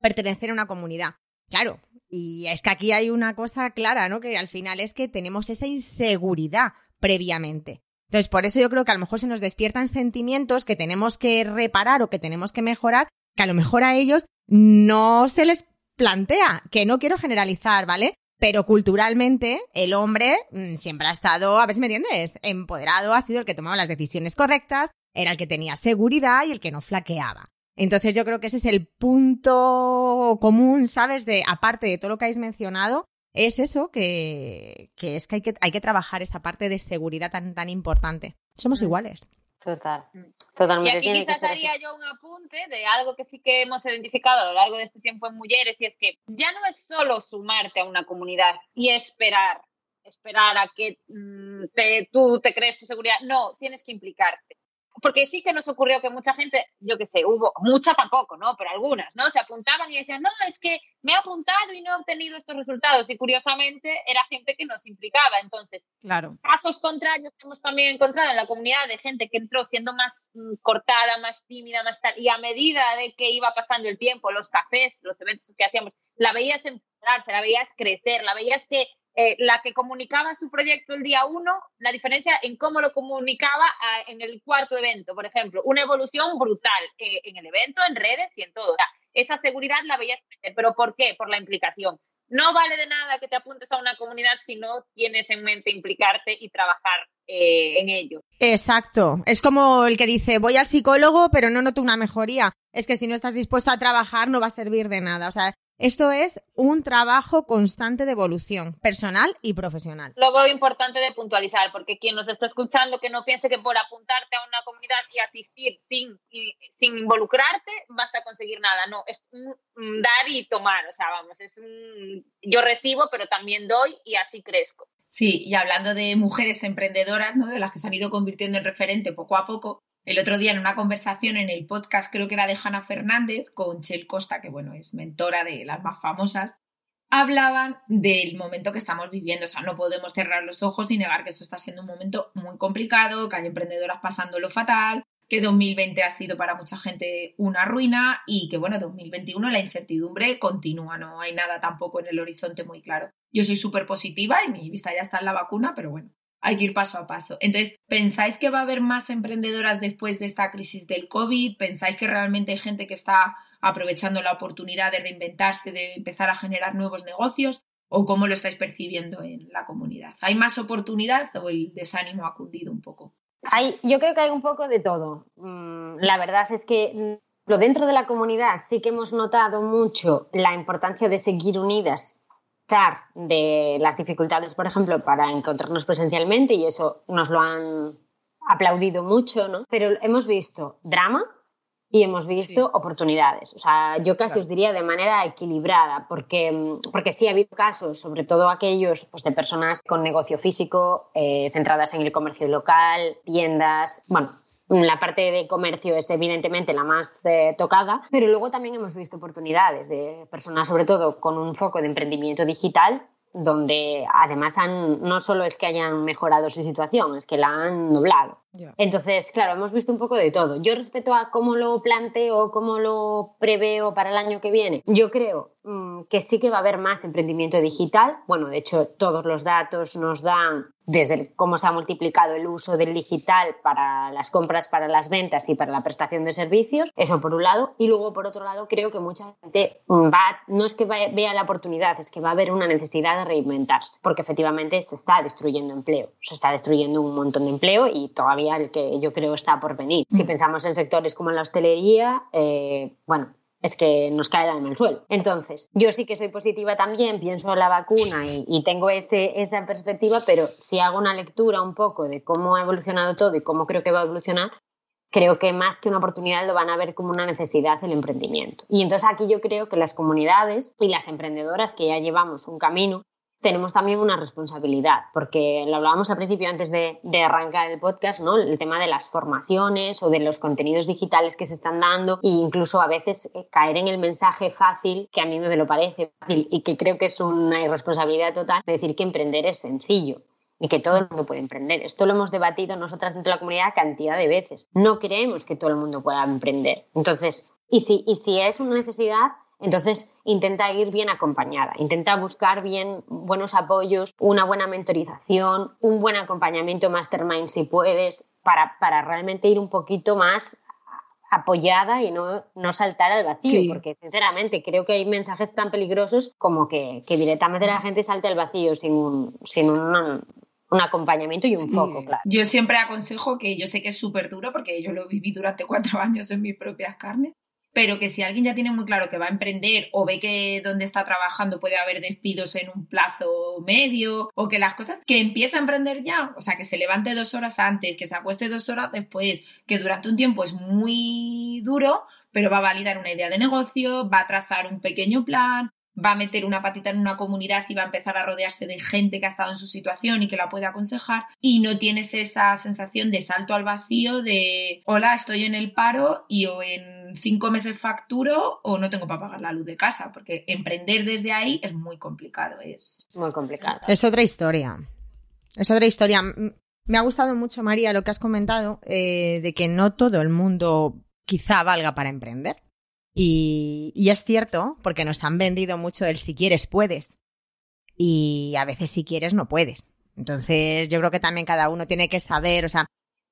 pertenecer a una comunidad. Claro, y es que aquí hay una cosa clara, ¿no? Que al final es que tenemos esa inseguridad previamente. Entonces, por eso yo creo que a lo mejor se nos despiertan sentimientos que tenemos que reparar o que tenemos que mejorar, que a lo mejor a ellos no se les plantea, que no quiero generalizar, ¿vale? Pero culturalmente el hombre mm, siempre ha estado, a ver si me entiendes, empoderado, ha sido el que tomaba las decisiones correctas, era el que tenía seguridad y el que no flaqueaba. Entonces yo creo que ese es el punto común, ¿sabes? De, aparte de todo lo que habéis mencionado, es eso que, que es que hay, que hay que trabajar esa parte de seguridad tan, tan importante. Somos iguales. Total, Y totalmente. aquí tiene que quizás haría yo un apunte de algo que sí que hemos identificado a lo largo de este tiempo en Mujeres y es que ya no es solo sumarte a una comunidad y esperar, esperar a que mm, te- tú te crees tu seguridad. No, tienes que implicarte. Porque sí que nos ocurrió que mucha gente, yo qué sé, hubo, mucha tampoco, ¿no? Pero algunas, ¿no? Se apuntaban y decían, no, es que me he apuntado y no he obtenido estos resultados. Y curiosamente era gente que nos implicaba. Entonces, Claro. casos contrarios que hemos también encontrado en la comunidad de gente que entró siendo más mm, cortada, más tímida, más tal, y a medida de que iba pasando el tiempo, los cafés, los eventos que hacíamos, la veías empoderarse, la veías crecer, la veías que eh, la que comunicaba su proyecto el día uno, la diferencia en cómo lo comunicaba ah, en el cuarto evento, por ejemplo, una evolución brutal eh, en el evento, en redes y en todo. O sea, esa seguridad la veías crecer, pero ¿por qué? Por la implicación. No vale de nada que te apuntes a una comunidad si no tienes en mente implicarte y trabajar eh, en ello. Exacto. Es como el que dice, voy al psicólogo, pero no noto una mejoría. Es que si no estás dispuesto a trabajar, no va a servir de nada. O sea, esto es un trabajo constante de evolución, personal y profesional. Lo veo importante de puntualizar, porque quien nos está escuchando que no piense que por apuntarte a una comunidad y asistir sin, y- sin involucrarte vas a conseguir nada. No, es un un dar y tomar. O sea, vamos, es un yo recibo, pero también doy y así crezco. Sí, y hablando de mujeres emprendedoras, ¿no? De las que se han ido convirtiendo en referente poco a poco. El otro día en una conversación en el podcast, creo que era de Hanna Fernández, con Chel Costa, que bueno, es mentora de las más famosas, hablaban del momento que estamos viviendo. O sea, no podemos cerrar los ojos y negar que esto está siendo un momento muy complicado, que hay emprendedoras pasándolo fatal, que 2020 ha sido para mucha gente una ruina y que, bueno, 2021 la incertidumbre continúa, no hay nada tampoco en el horizonte muy claro. Yo soy súper positiva y mi vista ya está en la vacuna, pero bueno, hay que ir paso a paso. Entonces, ¿pensáis que va a haber más emprendedoras después de esta crisis del COVID? ¿Pensáis que realmente hay gente que está aprovechando la oportunidad de reinventarse, de empezar a generar nuevos negocios? ¿O cómo lo estáis percibiendo en la comunidad? ¿Hay más oportunidad o el desánimo ha cundido un poco? Hay, yo creo que hay un poco de todo. Mm, la verdad es que dentro de la comunidad sí que hemos notado mucho la importancia de seguir unidas de las dificultades, por ejemplo, para encontrarnos presencialmente y eso nos lo han aplaudido mucho, ¿no? Pero hemos visto drama y hemos visto oportunidades. O sea, yo casi os diría de manera equilibrada, porque, porque sí ha habido casos, sobre todo aquellos pues, de personas con negocio físico, eh, centradas en el comercio local, tiendas, bueno, la parte de comercio es evidentemente la más eh, tocada, pero luego también hemos visto oportunidades de personas, sobre todo con un foco de emprendimiento digital, donde además han, no solo es que hayan mejorado su situación, es que la han doblado. Entonces, claro, hemos visto un poco de todo. Yo respecto a cómo lo planteo, cómo lo preveo para el año que viene, yo creo mm, que sí que va a haber más emprendimiento digital. Bueno, de hecho, todos los datos nos dan desde cómo se ha multiplicado el uso del digital para las compras, para las ventas y para la prestación de servicios, eso por un lado, y luego por otro lado creo que mucha gente va, no es que vea la oportunidad, es que va a haber una necesidad de reinventarse, porque efectivamente se está destruyendo empleo, se está destruyendo un montón de empleo y todavía el que yo creo está por venir. Si mm. pensamos en sectores como la hostelería, eh, bueno, es que nos cae en el suelo. Entonces, yo sí que soy positiva también, pienso en la vacuna y, tengo ese, esa perspectiva, pero si hago una lectura un poco de cómo ha evolucionado todo y cómo creo que va a evolucionar, creo que más que una oportunidad lo van a ver como una necesidad el emprendimiento. Y entonces aquí yo creo que las comunidades y las emprendedoras que ya llevamos un camino tenemos también una responsabilidad, porque lo hablábamos al principio antes de, arrancar el podcast, ¿no? El tema de las formaciones o de los contenidos digitales que se están dando e incluso a veces eh, caer en el mensaje fácil, que a mí me lo parece fácil y que creo que es una irresponsabilidad total, de decir que emprender es sencillo y que todo el mundo puede emprender. Esto lo hemos debatido nosotras dentro de la comunidad cantidad de veces. No creemos que todo el mundo pueda emprender. Entonces, y si, y si es una necesidad, entonces, intenta ir bien acompañada, intenta buscar bien buenos apoyos, una buena mentorización, un buen acompañamiento mastermind si puedes, para, para realmente ir un poquito más apoyada y no, no saltar al vacío, porque sinceramente creo que hay mensajes tan peligrosos como que, que directamente la gente salte al vacío sin un, sin un, un acompañamiento y un foco, claro. Yo siempre aconsejo que yo sé que es súper duro porque yo lo viví durante cuatro años en mis propias carnes, pero que si alguien ya tiene muy claro que va a emprender o ve que donde está trabajando puede haber despidos en un plazo medio o que las cosas, que empiece a emprender ya, o sea, que se levante dos horas antes, que se acueste dos horas después, que durante un tiempo es muy duro, pero va a validar una idea de negocio, va a trazar un pequeño plan, va a meter una patita en una comunidad y va a empezar a rodearse de gente que ha estado en su situación y que la puede aconsejar y no tienes esa sensación de salto al vacío de hola, estoy en el paro y o en cinco meses facturo o no tengo para pagar la luz de casa, porque emprender desde ahí es muy complicado, es muy complicado. Es otra historia. Es otra historia. Me ha gustado mucho, María, lo que has comentado eh, de que no todo el mundo quizá valga para emprender. Y, es cierto, porque nos han vendido mucho el si quieres puedes. Y a veces si quieres no puedes. Entonces yo creo que también cada uno tiene que saber, o sea,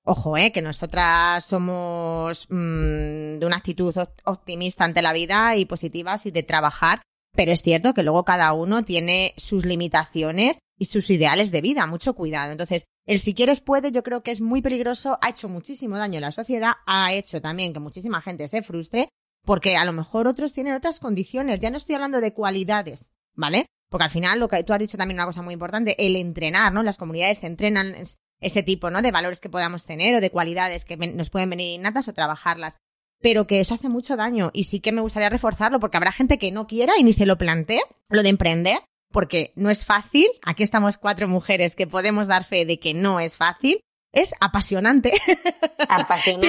ojo, eh, que nosotras somos mm, de una actitud optimista ante la vida y positivas y de trabajar, pero es cierto que luego cada uno tiene sus limitaciones y sus ideales de vida, mucho cuidado. Entonces, el si quieres puede, yo creo que es muy peligroso, ha hecho muchísimo daño a la sociedad, ha hecho también que muchísima gente se frustre porque a lo mejor otros tienen otras condiciones. Ya no estoy hablando de cualidades, ¿vale? Porque al final lo que tú has dicho también una cosa muy importante, el entrenar, ¿no? Las comunidades entrenan ese tipo, ¿no? De valores que podamos tener o de cualidades que nos pueden venir innatas o trabajarlas. Pero que eso hace mucho daño y sí que me gustaría reforzarlo porque habrá gente que no quiera y ni se lo plantee, lo de emprender, porque no es fácil. Aquí estamos cuatro mujeres que podemos dar fe de que no es fácil. Es apasionante. Apasionante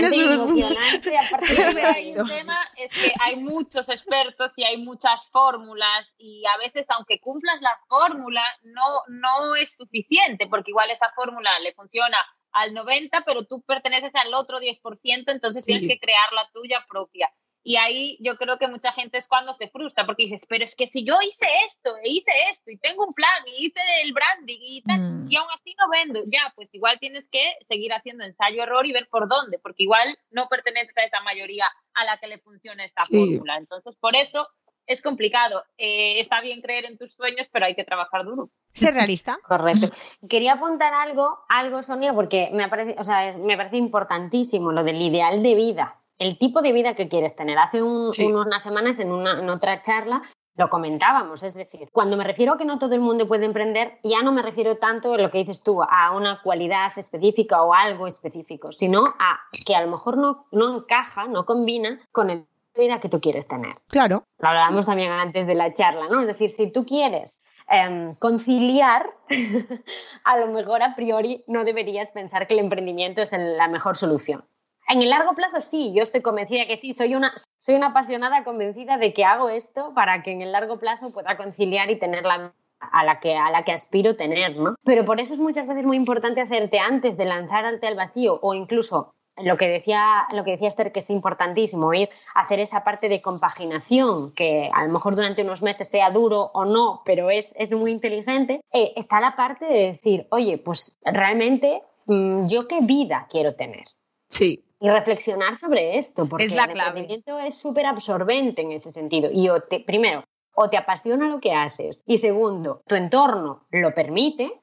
hay un tema es que hay muchos expertos y hay muchas fórmulas y a veces aunque cumplas la fórmula no, no es suficiente porque igual esa fórmula le funciona al 90, pero tú perteneces al otro 10%, entonces tienes que crear la tuya propia. Y ahí yo creo que mucha gente es cuando se frustra, porque dices, pero es que si yo hice esto, e hice esto, y tengo un plan, y hice el branding, y tal, mm. y aún así no vendo, ya, pues igual tienes que seguir haciendo ensayo-error y ver por dónde, porque igual no perteneces a esa mayoría a la que le funciona esta fórmula. Entonces, por eso es complicado. Eh, está bien creer en tus sueños, pero hay que trabajar duro. Ser realista. Correcto. Quería apuntar algo, algo, Sonia, porque me parece, o sea, me parece importantísimo lo del ideal de vida el tipo de vida que quieres tener. Hace unas semanas en, una, en otra charla lo comentábamos, es decir, cuando me refiero a que no todo el mundo puede emprender, ya no me refiero tanto a lo que dices tú, a una cualidad específica o algo específico, sino a que a lo mejor no, no encaja, no combina con el vida que tú quieres tener. Claro. Lo hablábamos también antes de la charla, ¿no? Es decir, si tú quieres em, conciliar, a lo mejor a priori no deberías pensar que el emprendimiento es la mejor solución. En el largo plazo sí, yo estoy convencida que sí, soy una, soy una apasionada convencida de que hago esto para que en el largo plazo pueda conciliar y tener la a la que a la que aspiro tener, ¿no? Pero por eso es muchas veces muy importante hacerte antes de lanzarte al vacío o incluso lo que decía lo que decía Esther que es importantísimo ir a hacer esa parte de compaginación que a lo mejor durante unos meses sea duro o no, pero es, es muy inteligente. Eh, está la parte de decir, oye, pues realmente mm, yo qué vida quiero tener. Sí y reflexionar sobre esto, porque es la el emprendimiento es súper absorbente en ese sentido. Y primero, o te apasiona lo que haces, y segundo, tu entorno lo permite,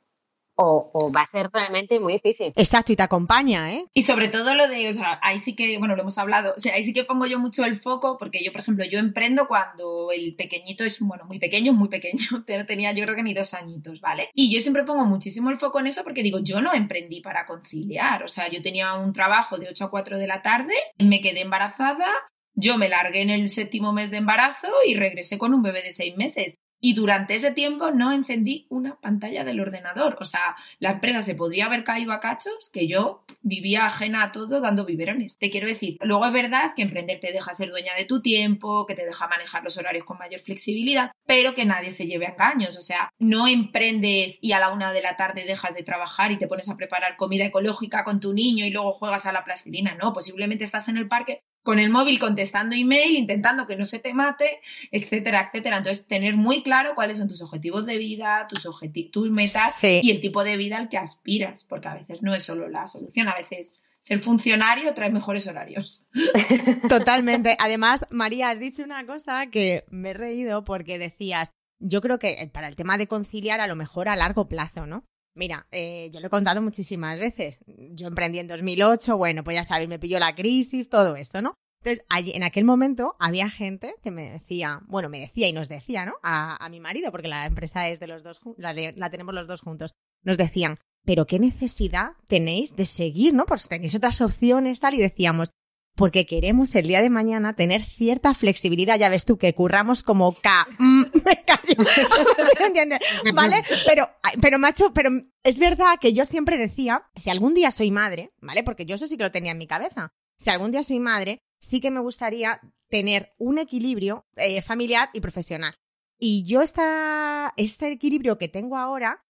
o, va a ser realmente muy difícil. Exacto, y te acompaña, ¿eh? Y sobre todo lo de, o sea, ahí sí que, bueno, lo hemos hablado, o sea, ahí sí que pongo yo mucho el foco, porque yo, por ejemplo, yo emprendo cuando el pequeñito es, bueno, muy pequeño, muy pequeño, tenía yo creo que ni dos añitos, ¿vale? Y yo siempre pongo muchísimo el foco en eso porque digo, yo no emprendí para conciliar, o sea, yo tenía un trabajo de 8 a 4 de la tarde, me quedé embarazada, yo me largué en el séptimo mes de embarazo y regresé con un bebé de seis meses. Y durante ese tiempo no encendí una pantalla del ordenador. O sea, la empresa se podría haber caído a cachos que yo vivía ajena a todo dando biberones. Te quiero decir, luego es verdad que emprender te deja ser dueña de tu tiempo, que te deja manejar los horarios con mayor flexibilidad, pero que nadie se lleve a engaños. O sea, no emprendes y a la una de la tarde dejas de trabajar y te pones a preparar comida ecológica con tu niño y luego juegas a la plastilina. No, posiblemente estás en el parque con el móvil contestando email, intentando que no se te mate, etcétera, etcétera. Entonces, tener muy claro cuáles son tus objetivos de vida, tus, tus metas y el tipo de vida al que aspiras, porque a veces no es solo la solución, a veces ser funcionario trae mejores horarios. Totalmente. Además, María, has dicho una cosa que me he reído porque decías, yo creo que para el tema de conciliar a lo mejor a largo plazo, ¿no? Mira, eh, yo lo he contado muchísimas veces. Yo emprendí en 2008, bueno, pues ya sabéis, me pilló la crisis, todo esto, ¿no? Entonces, allí, en aquel momento había gente que me decía, bueno, me decía y nos decía, ¿no? A, mi marido, porque la empresa es de los dos, la, la tenemos los dos juntos. Nos decían, pero qué necesidad tenéis de seguir, ¿no? Pues tenéis otras opciones, tal, y decíamos, porque queremos el día de mañana tener cierta flexibilidad. Ya ves tú que curramos como K. Mm, ¿Se entiende? ¿Vale? Pero, pero macho, pero es verdad que yo siempre decía, si algún día soy madre, ¿vale? Porque yo eso sí que lo tenía en mi cabeza. Si algún día soy madre, sí que me gustaría tener un equilibrio eh, familiar y profesional. Y yo esta, este equilibrio que tengo ahora,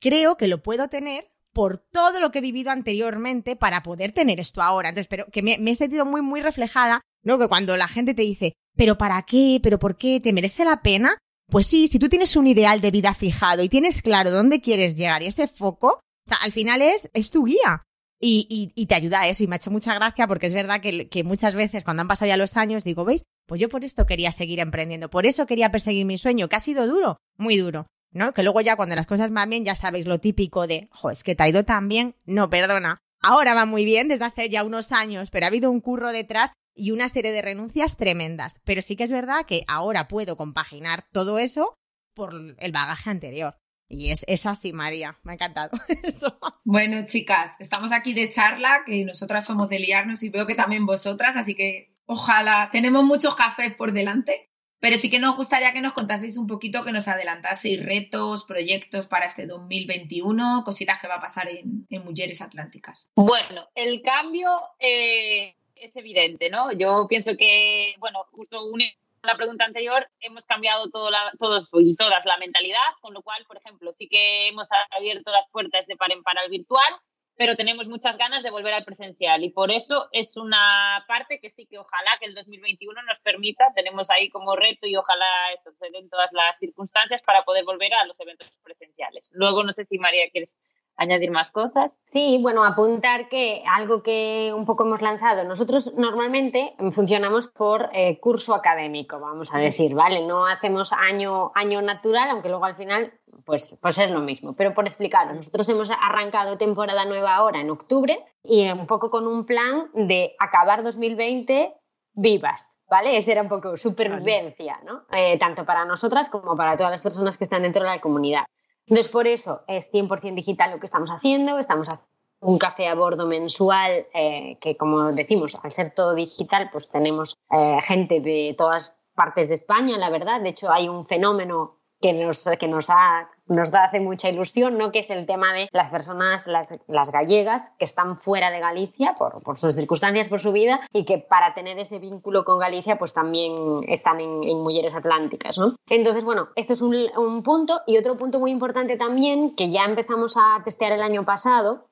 creo que lo puedo tener por todo lo que he vivido anteriormente para poder tener esto ahora. Entonces, pero que me, he sentido muy, muy reflejada, ¿no? Que cuando la gente te dice, ¿pero para qué? ¿Pero por qué? ¿Te merece la pena? Pues sí, si tú tienes un ideal de vida fijado y tienes claro dónde quieres llegar y ese foco, o sea, al final es, es tu guía. Y, y, te ayuda a eso. Y me ha hecho mucha gracia porque es verdad que, que, muchas veces cuando han pasado ya los años digo, ¿veis? Pues yo por esto quería seguir emprendiendo, por eso quería perseguir mi sueño, que ha sido duro, muy duro. ¿No? Que luego ya cuando las cosas van bien ya sabéis lo típico de, jo, es que te ha ido tan bien, no, perdona. Ahora va muy bien desde hace ya unos años, pero ha habido un curro detrás y una serie de renuncias tremendas. Pero sí que es verdad que ahora puedo compaginar todo eso por el bagaje anterior. Y es, es así, María. Me ha encantado eso. Bueno, chicas, estamos aquí de charla, que nosotras somos de liarnos y veo que también vosotras, así que ojalá tenemos muchos cafés por delante Pero sí que nos gustaría que nos contaseis un poquito, que nos adelantaseis retos, proyectos para este 2021, cositas que va a pasar en, Mujeres Atlánticas. Bueno, el cambio eh, es evidente, ¿no? Yo pienso que, bueno, justo a la pregunta anterior, hemos cambiado todo todos y todas la mentalidad, con lo cual, por ejemplo, sí que hemos abierto las puertas de par en par al virtual, pero tenemos muchas ganas de volver al presencial y por eso es una parte que sí que ojalá que el 2021 nos permita, tenemos ahí como reto y ojalá eso se den todas las circunstancias para poder volver a los eventos presenciales. Luego no sé si María quieres añadir más cosas. Sí, bueno, apuntar que algo que un poco hemos lanzado, nosotros normalmente funcionamos por eh, curso académico, vamos a decir, ¿vale? No hacemos año, año natural, aunque luego al final pues, pues es lo mismo. Pero por explicaros, nosotros hemos arrancado temporada nueva ahora en octubre y un poco con un plan de acabar 2020 vivas, ¿vale? Esa era un poco supervivencia, ¿no? Eh, tanto para nosotras como para todas las personas que están dentro de la comunidad. Entonces, por eso es 100% digital lo que estamos haciendo, estamos haciendo un café a bordo mensual eh, que, como decimos, al ser todo digital, pues tenemos eh, gente de todas partes de España, la verdad. De hecho, hay un fenómeno que nos, que nos, da hace mucha ilusión, ¿no? que es el tema de las personas, las, gallegas, que están fuera de Galicia por, por, sus circunstancias, por su vida, y que para tener ese vínculo con Galicia, pues también están en, Mujeres Atlánticas. ¿no? Entonces, bueno, esto es un punto. Y otro punto muy importante también, que ya empezamos a testear el año pasado,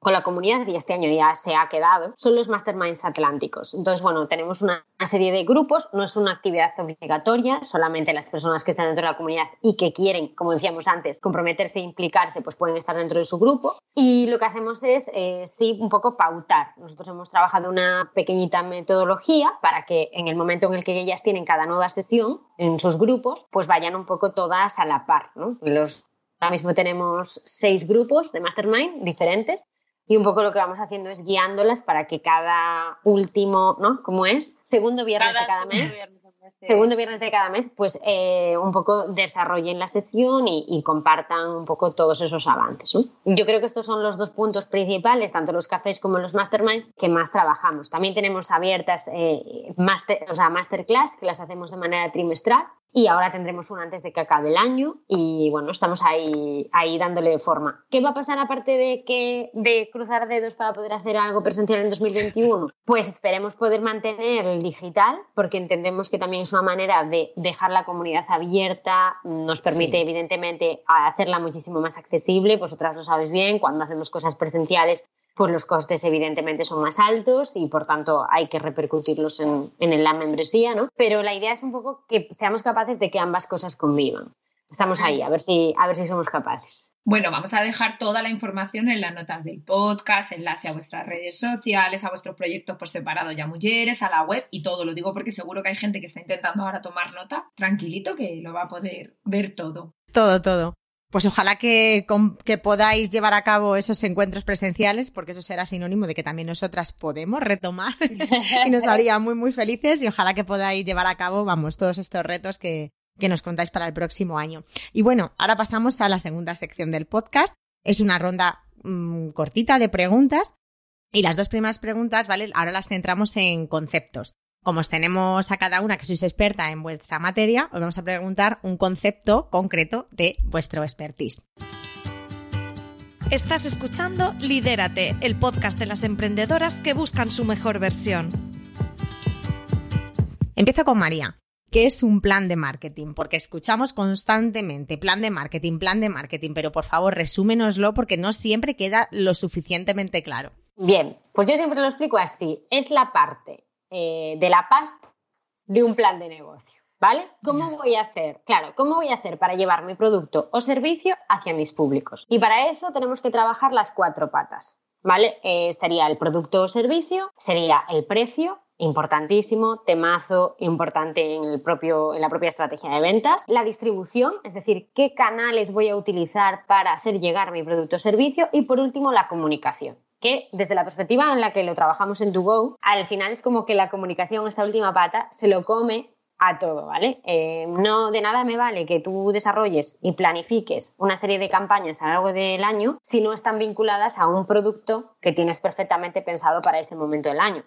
con la comunidad y este año ya se ha quedado, son los masterminds atlánticos. Entonces, bueno, tenemos una, serie de grupos, no es una actividad obligatoria, solamente las personas que están dentro de la comunidad y que quieren, como decíamos antes, comprometerse e implicarse, pues pueden estar dentro de su grupo. Y lo que hacemos es, eh, sí, un poco pautar. Nosotros hemos trabajado una pequeñita metodología para que en el momento en el que ellas tienen cada nueva sesión en sus grupos, pues vayan un poco todas a la par, ¿no? Los Ahora mismo tenemos seis grupos de mastermind diferentes y un poco lo que vamos haciendo es guiándolas para que cada último, ¿no? ¿Cómo es? Segundo viernes de cada mes. Segundo viernes de cada mes, pues eh, un poco desarrollen la sesión y, compartan un poco todos esos avances. Yo creo que estos son los dos puntos principales, tanto los cafés como los masterminds, que más trabajamos. También tenemos abiertas eh, master, o sea, masterclass que las hacemos de manera trimestral y ahora tendremos una antes de que acabe el año y bueno, estamos ahí, ahí dándole forma. ¿Qué va a pasar aparte de, que, de cruzar dedos para poder hacer algo presencial en 2021? Pues esperemos poder mantener el digital porque entendemos que también es una manera de dejar la comunidad abierta, nos permite evidentemente hacerla muchísimo más accesible, vosotras lo sabéis bien, cuando hacemos cosas presenciales pues los costes evidentemente son más altos y por tanto hay que repercutirlos en, en la membresía, ¿no? Pero la idea es un poco que seamos capaces de que ambas cosas convivan. Estamos ahí, a ver si, a ver si somos capaces. Bueno, vamos a dejar toda la información en las notas del podcast, enlace a vuestras redes sociales, a vuestros proyectos por separado ya mujeres, a la web y todo. Lo digo porque seguro que hay gente que está intentando ahora tomar nota. Tranquilito que lo va a poder ver todo. Todo, todo. Pues ojalá que, podáis llevar a cabo esos encuentros presenciales, porque eso será sinónimo de que también nosotras podemos retomar y nos haría muy, muy felices y ojalá que podáis llevar a cabo, vamos, todos estos retos que, que nos contáis para el próximo año. Y bueno, ahora pasamos a la segunda sección del podcast. Es una ronda mm, cortita de preguntas y las dos primeras preguntas, ¿vale? Ahora las centramos en conceptos. Como os tenemos a cada una que sois experta en vuestra materia, os vamos a preguntar un concepto concreto de vuestro expertise. Estás escuchando Lidérate, el podcast de las emprendedoras que buscan su mejor versión. Empiezo con María. ¿Qué es un plan de marketing? Porque escuchamos constantemente plan de marketing, plan de marketing, pero por favor resúmenoslo porque no siempre queda lo suficientemente claro. Bien, pues yo siempre lo explico así. Es la parte eh, de la pasta de un plan de negocio. ¿Vale? ¿Cómo voy a hacer? Claro, ¿cómo voy a hacer para llevar mi producto o servicio hacia mis públicos? Y para eso tenemos que trabajar las cuatro patas. ¿Vale? Eh, estaría el producto o servicio, sería el precio, importantísimo, temazo importante en, el propio, en la propia estrategia de ventas. La distribución, es decir, qué canales voy a utilizar para hacer llegar mi producto o servicio. Y por último, la comunicación que desde la perspectiva en la que lo trabajamos en To al final es como que la comunicación, esta última pata, se lo come a todo, ¿vale? Eh, no de nada me vale que tú desarrolles y planifiques una serie de campañas a lo largo del año si no están vinculadas a un producto que tienes perfectamente pensado para ese momento del año.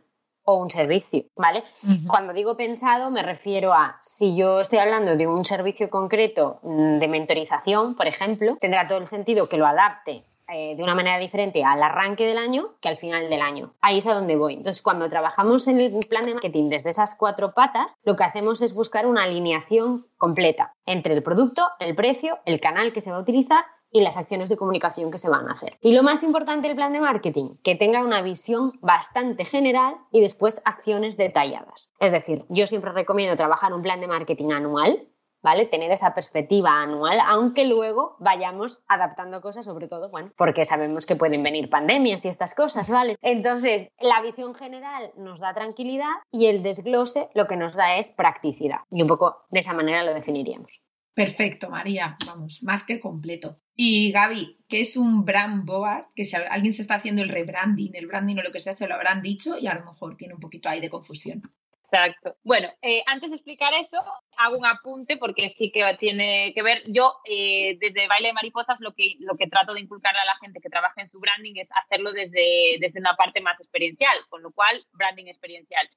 o un servicio, ¿vale? Cuando digo pensado me refiero a si yo estoy hablando de un servicio concreto mm, de mentorización, por ejemplo, tendrá todo el sentido que lo adapte eh, de una manera diferente al arranque del año que al final del año. Ahí es a donde voy. Entonces, cuando trabajamos en el plan de marketing desde esas cuatro patas, lo que hacemos es buscar una alineación completa entre el producto, el precio, el canal que se va a utilizar y las acciones de comunicación que se van a hacer. Y lo más importante del plan de marketing, que tenga una visión bastante general y después acciones detalladas. Es decir, yo siempre recomiendo trabajar un plan de marketing anual, ¿vale? Tener esa perspectiva anual, aunque luego vayamos adaptando cosas, sobre todo, bueno, porque sabemos que pueden venir pandemias y estas cosas, ¿vale? Entonces, la visión general nos da tranquilidad y el desglose lo que nos da es practicidad. Y un poco de esa manera lo definiríamos. Perfecto, María, vamos, más que completo. Y Gaby, ¿qué es un brand board? Que si alguien se está haciendo el rebranding, el branding o lo que sea, se lo habrán dicho y a lo mejor tiene un poquito ahí de confusión. Exacto. Bueno, eh, antes de explicar eso, hago un apunte porque sí que tiene que ver. Yo, eh, desde Baile de Mariposas, lo que, lo que trato de inculcar a la gente que trabaja en su branding es hacerlo desde, desde una parte más experiencial, con lo cual, branding experiencial.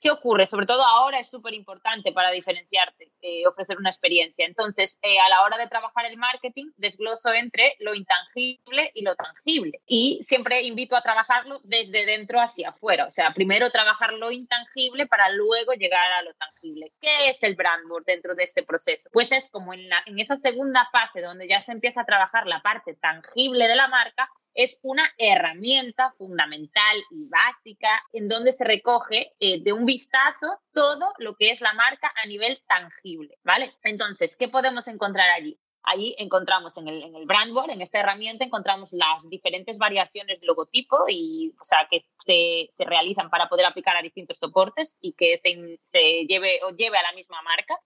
¿Qué ocurre? Sobre todo ahora es súper importante para diferenciarte, eh, ofrecer una experiencia. Entonces, eh, a la hora de trabajar el marketing, desgloso entre lo intangible y lo tangible. Y siempre invito a trabajarlo desde dentro hacia afuera. O sea, primero trabajar lo intangible para luego llegar a lo tangible. ¿Qué es el brand board dentro de este proceso? Pues es como en, en esa segunda fase donde ya se empieza a trabajar la parte tangible de la marca, es una herramienta fundamental y básica en donde se recoge eh, de un vistazo todo lo que es la marca a nivel tangible, ¿vale? Entonces, ¿qué podemos encontrar allí? Allí encontramos en el, en el brand board, en esta herramienta, encontramos las diferentes variaciones de logotipo y, o sea, que se, se realizan para poder aplicar a distintos soportes y que se, se lleve o lleve a la misma marca.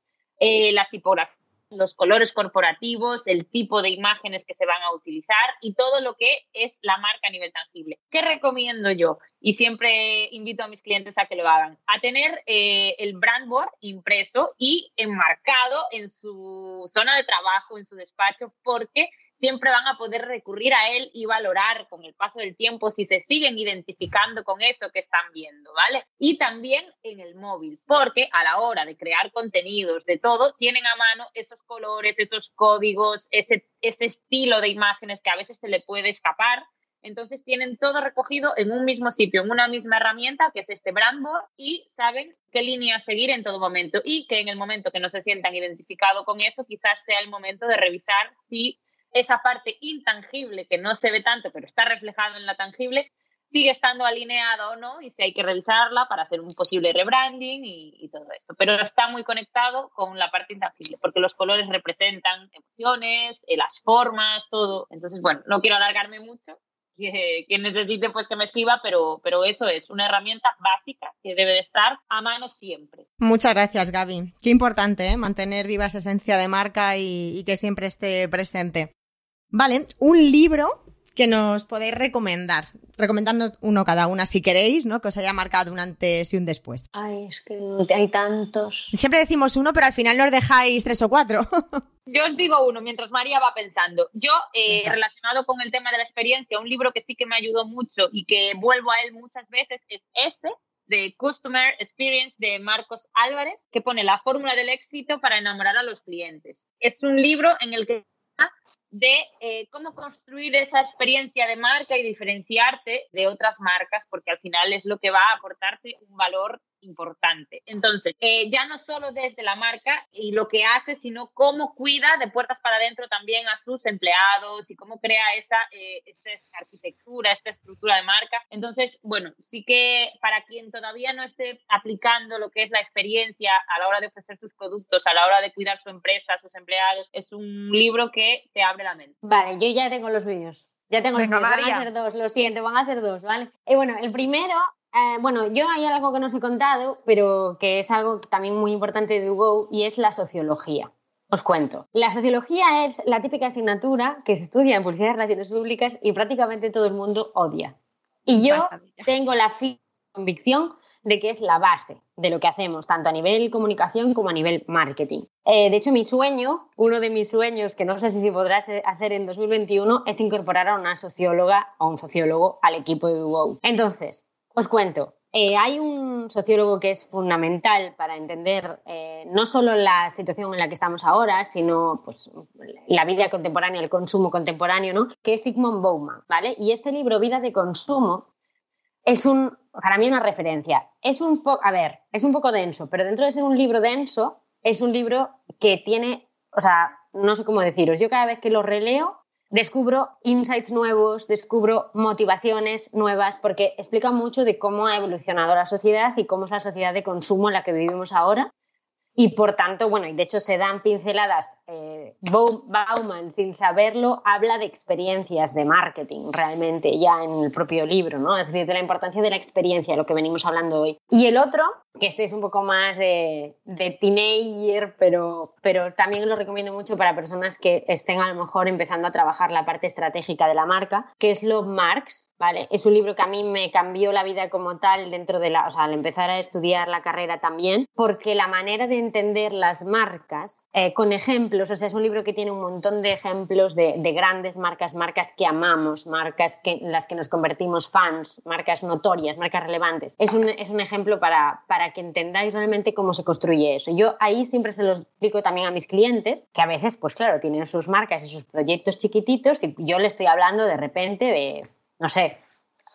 Eh, las tipografías los colores corporativos, el tipo de imágenes que se van a utilizar y todo lo que es la marca a nivel tangible. ¿Qué recomiendo yo? Y siempre invito a mis clientes a que lo hagan. A tener eh, el brand board impreso y enmarcado en su zona de trabajo, en su despacho, porque siempre van a poder recurrir a él y valorar con el paso del tiempo si se siguen identificando con eso que están viendo, ¿vale? Y también en el móvil, porque a la hora de crear contenidos, de todo, tienen a mano esos colores, esos códigos, ese, ese estilo de imágenes que a veces se le puede escapar. Entonces tienen todo recogido en un mismo sitio, en una misma herramienta que es este brandboard y saben qué línea seguir en todo momento y que en el momento que no se sientan identificados con eso, quizás sea el momento de revisar si esa parte intangible que no se ve tanto, pero está reflejado en la tangible, sigue estando alineada o no y si hay que revisarla para hacer un posible rebranding y, todo esto. Pero está muy conectado con la parte intangible, porque los colores representan emociones, eh, las formas, todo. Entonces, bueno, no quiero alargarme mucho. Quien necesite, pues que me escriba, pero, pero eso es una herramienta básica que debe de estar a mano siempre. Muchas gracias, Gaby. Qué importante ¿eh? mantener viva esa esencia de marca y que siempre esté presente. Vale, un libro que nos podéis recomendar. Recomendando uno cada una si queréis, ¿no? Que os haya marcado un antes y un después. Ay, es que hay tantos. Siempre decimos uno, pero al final nos dejáis tres o cuatro. Yo os digo uno mientras María va pensando. Yo, eh, relacionado con el tema de la experiencia, un libro que sí que me ayudó mucho y que vuelvo a él muchas veces es este, de Customer Experience de Marcos Álvarez, que pone la fórmula del éxito para enamorar a los clientes. Es un libro en el que de eh, cómo construir esa experiencia de marca y diferenciarte de otras marcas, porque al final es lo que va a aportarte un valor importante. Entonces, eh, ya no solo desde la marca y lo que hace, sino cómo cuida de puertas para adentro también a sus empleados y cómo crea esa, eh, esta arquitectura, esta estructura de marca. Entonces, bueno, sí que para quien todavía no esté aplicando lo que es la experiencia a la hora de ofrecer sus productos, a la hora de cuidar su empresa, sus empleados, es un libro que te abre Vale, yo ya tengo los míos. Ya tengo los míos. Van a ser dos, lo siento, van a ser dos, ¿vale? Y bueno, el primero eh, bueno, yo hay algo que no os he contado, pero que es algo también muy importante de Hugo y es la sociología. Os cuento. La sociología es la típica asignatura que se estudia en publicidad y relaciones públicas y prácticamente todo el mundo odia. Y yo tengo la convicción de que es la base de lo que hacemos, tanto a nivel comunicación como a nivel marketing. Eh, de hecho, mi sueño, uno de mis sueños, que no sé si se podrá hacer en 2021, es incorporar a una socióloga o un sociólogo al equipo de Hugo. Entonces, os cuento, eh, hay un sociólogo que es fundamental para entender eh, no solo la situación en la que estamos ahora, sino pues, la vida contemporánea, el consumo contemporáneo, ¿no? que es Sigmund Bauman, ¿vale? Y este libro, Vida de Consumo, es un, para mí una referencia. Es un poco, a ver, es un poco denso, pero dentro de ser un libro denso, es un libro que tiene, o sea, no sé cómo deciros, yo cada vez que lo releo descubro insights nuevos, descubro motivaciones nuevas, porque explica mucho de cómo ha evolucionado la sociedad y cómo es la sociedad de consumo en la que vivimos ahora. Y por tanto, bueno, y de hecho se dan pinceladas. Eh, Bauman, sin saberlo, habla de experiencias de marketing realmente ya en el propio libro, ¿no? Es decir, de la importancia de la experiencia, lo que venimos hablando hoy. Y el otro, que este es un poco más de, de teenager, pero, pero también lo recomiendo mucho para personas que estén a lo mejor empezando a trabajar la parte estratégica de la marca, que es Love Marks, ¿vale? Es un libro que a mí me cambió la vida como tal dentro de la, o sea, al empezar a estudiar la carrera también, porque la manera de entender las marcas eh, con ejemplos, o sea, es un libro que tiene un montón de ejemplos de, de grandes marcas, marcas que amamos, marcas que, en las que nos convertimos fans, marcas notorias, marcas relevantes. Es un, es un ejemplo para, para que entendáis realmente cómo se construye eso. Yo ahí siempre se lo explico también a mis clientes, que a veces, pues claro, tienen sus marcas y sus proyectos chiquititos y yo le estoy hablando de repente de, no sé,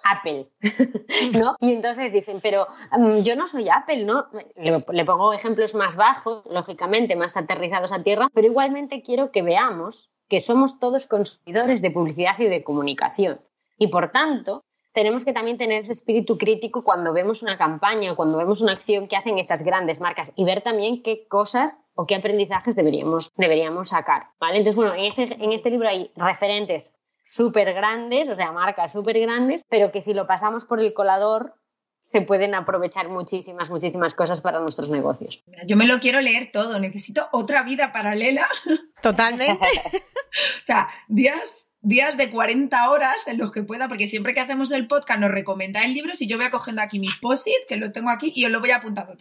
Apple, ¿no? Y entonces dicen, pero mm, yo no soy Apple, ¿no? Le, pongo ejemplos más bajos, lógicamente, más aterrizados a tierra, pero igualmente quiero que veamos que somos todos consumidores de publicidad y de comunicación. Y por tanto, tenemos que también tener ese espíritu crítico cuando vemos una campaña, cuando vemos una acción que hacen esas grandes marcas y ver también qué cosas o qué aprendizajes deberíamos, deberíamos sacar. ¿vale? Entonces, bueno, en, ese, en este libro hay referentes súper grandes, o sea, marcas súper grandes, pero que si lo pasamos por el colador se pueden aprovechar muchísimas, muchísimas cosas para nuestros negocios. Yo me lo quiero leer todo, necesito otra vida paralela. Totalmente. o sea, días, días de 40 horas en los que pueda, porque siempre que hacemos el podcast nos recomienda el libro, si yo voy cogiendo aquí mi posit, que lo tengo aquí, y os lo voy apuntando.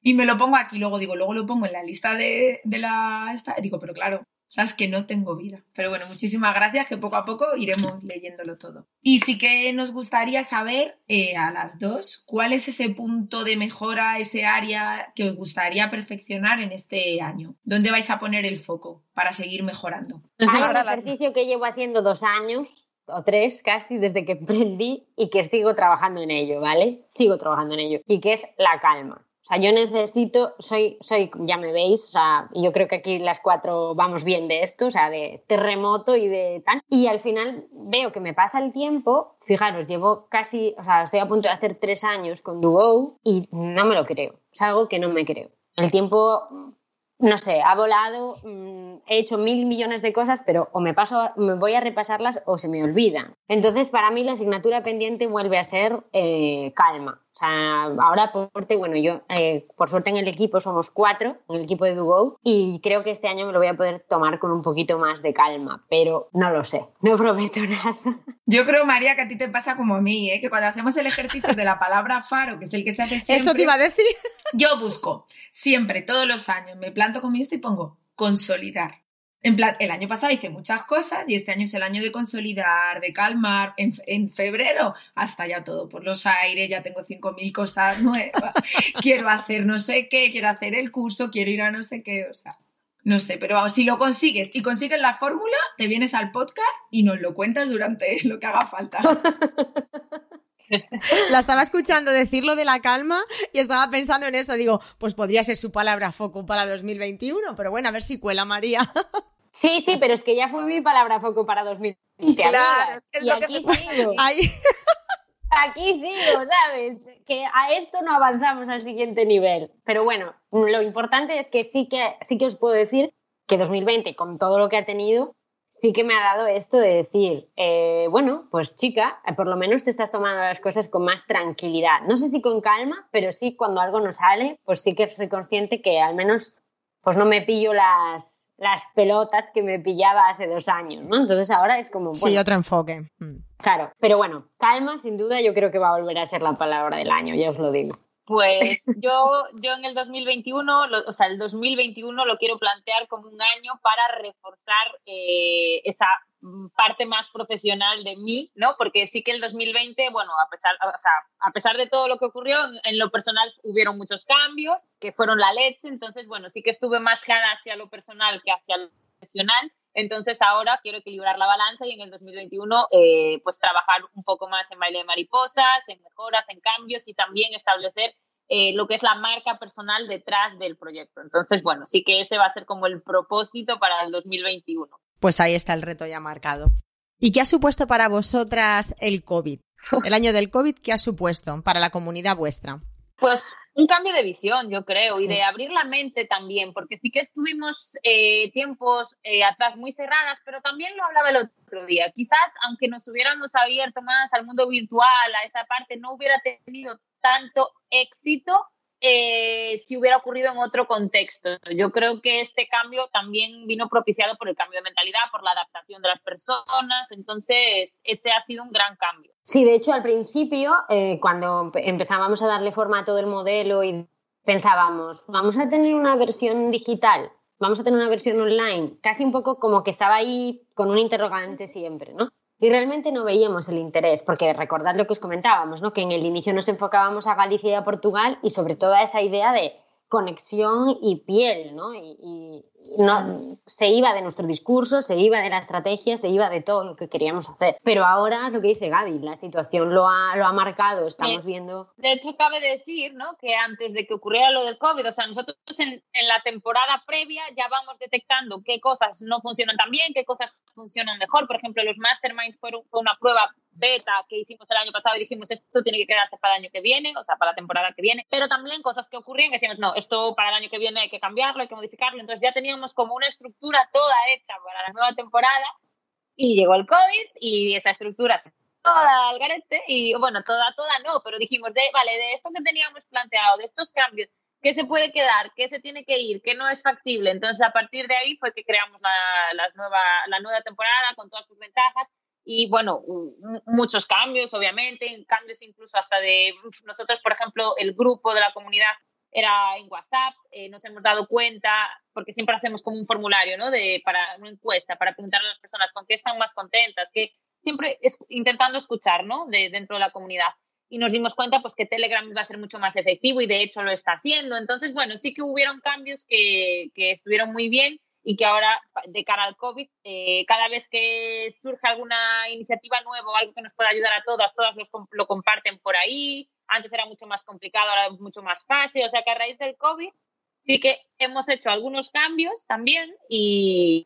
Y me lo pongo aquí, luego digo, luego lo pongo en la lista de, de la... Esta, y digo, pero claro, sabes que no tengo vida. Pero bueno, muchísimas gracias, que poco a poco iremos leyéndolo todo. Y sí que nos gustaría saber eh, a las dos cuál es ese punto de mejora, ese área que os gustaría perfeccionar en este año. ¿Dónde vais a poner el foco para seguir mejorando? Hay un ejercicio que llevo haciendo dos años o tres casi desde que aprendí y que sigo trabajando en ello, ¿vale? Sigo trabajando en ello. Y que es la calma. O sea, yo necesito, soy, soy, ya me veis, o sea, yo creo que aquí las cuatro vamos bien de esto, o sea, de terremoto y de tal. Y al final veo que me pasa el tiempo, fijaros, llevo casi, o sea, estoy a punto de hacer tres años con Duo y no me lo creo. Es algo que no me creo. El tiempo no sé, ha volado, mm, he hecho mil millones de cosas, pero o me paso, me voy a repasarlas o se me olvidan. Entonces, para mí la asignatura pendiente vuelve a ser eh, calma. O sea, ahora por suerte, bueno, yo eh, por suerte en el equipo somos cuatro, en el equipo de Dugo, y creo que este año me lo voy a poder tomar con un poquito más de calma, pero no lo sé, no prometo nada. Yo creo, María, que a ti te pasa como a mí, ¿eh? que cuando hacemos el ejercicio de la palabra faro, que es el que se hace siempre... Eso te iba a decir. Yo busco siempre, todos los años, me planto con mi esto y pongo consolidar. En plan, el año pasado hice muchas cosas y este año es el año de consolidar, de calmar. En, febrero hasta ya todo por los aires, ya tengo 5.000 cosas nuevas. quiero hacer no sé qué, quiero hacer el curso, quiero ir a no sé qué, o sea, no sé, pero vamos, si lo consigues y consigues la fórmula, te vienes al podcast y nos lo cuentas durante lo que haga falta. La estaba escuchando decirlo de la calma y estaba pensando en eso. Digo, pues podría ser su palabra foco para 2021, pero bueno, a ver si cuela María. Sí, sí, pero es que ya fue mi palabra foco para 2020. Claro, es y aquí sigo. Aquí sigo, ¿sabes? Que a esto no avanzamos al siguiente nivel. Pero bueno, lo importante es que sí que, sí que os puedo decir que 2020, con todo lo que ha tenido, sí que me ha dado esto de decir, eh, bueno, pues chica, por lo menos te estás tomando las cosas con más tranquilidad. No sé si con calma, pero sí cuando algo no sale, pues sí que soy consciente que al menos pues no me pillo las, las pelotas que me pillaba hace dos años, ¿no? Entonces ahora es como... sí, otro enfoque. Mm. Claro, pero bueno, calma sin duda yo creo que va a volver a ser la palabra del año, ya os lo digo. Pues yo, yo en el 2021, o sea, el 2021 lo quiero plantear como un año para reforzar eh, esa parte más profesional de mí, ¿no? Porque sí que el 2020, bueno, a pesar, o sea, a pesar de todo lo que ocurrió, en lo personal hubieron muchos cambios que fueron la leche, entonces, bueno, sí que estuve más clara hacia lo personal que hacia lo profesional. Entonces ahora quiero equilibrar la balanza y en el 2021 eh, pues trabajar un poco más en baile de mariposas, en mejoras, en cambios y también establecer eh, lo que es la marca personal detrás del proyecto. Entonces, bueno, sí que ese va a ser como el propósito para el 2021. Pues ahí está el reto ya marcado. ¿Y qué ha supuesto para vosotras el COVID? El año del COVID, ¿qué ha supuesto para la comunidad vuestra? Pues un cambio de visión, yo creo, y de abrir la mente también, porque sí que estuvimos eh, tiempos eh, atrás muy cerradas, pero también lo hablaba el otro día. Quizás, aunque nos hubiéramos abierto más al mundo virtual, a esa parte, no hubiera tenido tanto éxito eh, si hubiera ocurrido en otro contexto. Yo creo que este cambio también vino propiciado por el cambio de mentalidad, por la adaptación de las personas, entonces ese ha sido un gran cambio. Sí, de hecho al principio, eh, cuando empezábamos a darle forma a todo el modelo y pensábamos, vamos a tener una versión digital, vamos a tener una versión online, casi un poco como que estaba ahí con un interrogante siempre, ¿no? Y realmente no veíamos el interés, porque recordad lo que os comentábamos, ¿no? que en el inicio nos enfocábamos a Galicia y a Portugal y sobre todo a esa idea de conexión y piel, ¿no? Y, no, se iba de nuestro discurso, se iba de la estrategia, se iba de todo lo que queríamos hacer. Pero ahora lo que dice Gaby, la situación lo ha, lo ha marcado, estamos viendo. De hecho, cabe decir ¿no? que antes de que ocurriera lo del COVID, o sea, nosotros en, en la temporada previa ya vamos detectando qué cosas no funcionan tan bien, qué cosas funcionan mejor. Por ejemplo, los masterminds fueron fue una prueba beta que hicimos el año pasado y dijimos esto tiene que quedarse para el año que viene, o sea, para la temporada que viene, pero también cosas que ocurrían que decíamos, no, esto para el año que viene hay que cambiarlo, hay que modificarlo, entonces ya teníamos como una estructura toda hecha para la nueva temporada y llegó el COVID y esa estructura toda al garete y bueno, toda, toda no, pero dijimos, de, vale, de esto que teníamos planteado, de estos cambios, ¿qué se puede quedar? ¿Qué se tiene que ir? ¿Qué no es factible? Entonces, a partir de ahí fue que creamos la, nueva, la nueva temporada con todas sus ventajas y bueno, muchos cambios, obviamente, cambios incluso hasta de nosotros, por ejemplo, el grupo de la comunidad era en WhatsApp, eh, nos hemos dado cuenta, porque siempre hacemos como un formulario, ¿no? De, para una encuesta, para preguntar a las personas con qué están más contentas, que siempre es, intentando escuchar, ¿no? De, dentro de la comunidad. Y nos dimos cuenta, pues, que Telegram iba a ser mucho más efectivo y de hecho lo está haciendo. Entonces, bueno, sí que hubieron cambios que, que estuvieron muy bien y que ahora, de cara al COVID, eh, cada vez que surge alguna iniciativa nueva o algo que nos pueda ayudar a todas, todas lo comparten por ahí. Antes era mucho más complicado, ahora es mucho más fácil. O sea que a raíz del COVID sí que hemos hecho algunos cambios también y,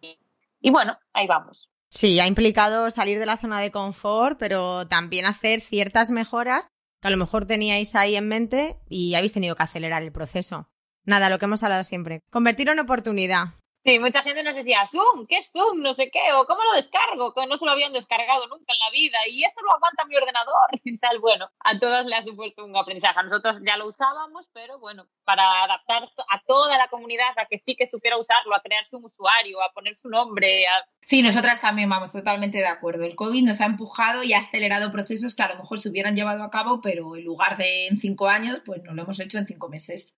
y bueno, ahí vamos. Sí, ha implicado salir de la zona de confort, pero también hacer ciertas mejoras que a lo mejor teníais ahí en mente y habéis tenido que acelerar el proceso. Nada, lo que hemos hablado siempre. Convertirlo en oportunidad. Sí, mucha gente nos decía, Zoom, ¿qué es Zoom? No sé qué, o ¿cómo lo descargo? Que no se lo habían descargado nunca en la vida y eso lo aguanta mi ordenador y tal. Bueno, a todos le ha supuesto un aprendizaje. A nosotros ya lo usábamos, pero bueno, para adaptar a toda la comunidad a que sí que supiera usarlo, a crearse un usuario, a poner su nombre. Sí, nosotras también vamos totalmente de acuerdo. El COVID nos ha empujado y ha acelerado procesos que a lo mejor se hubieran llevado a cabo, pero en lugar de en cinco años, pues no lo hemos hecho en cinco meses.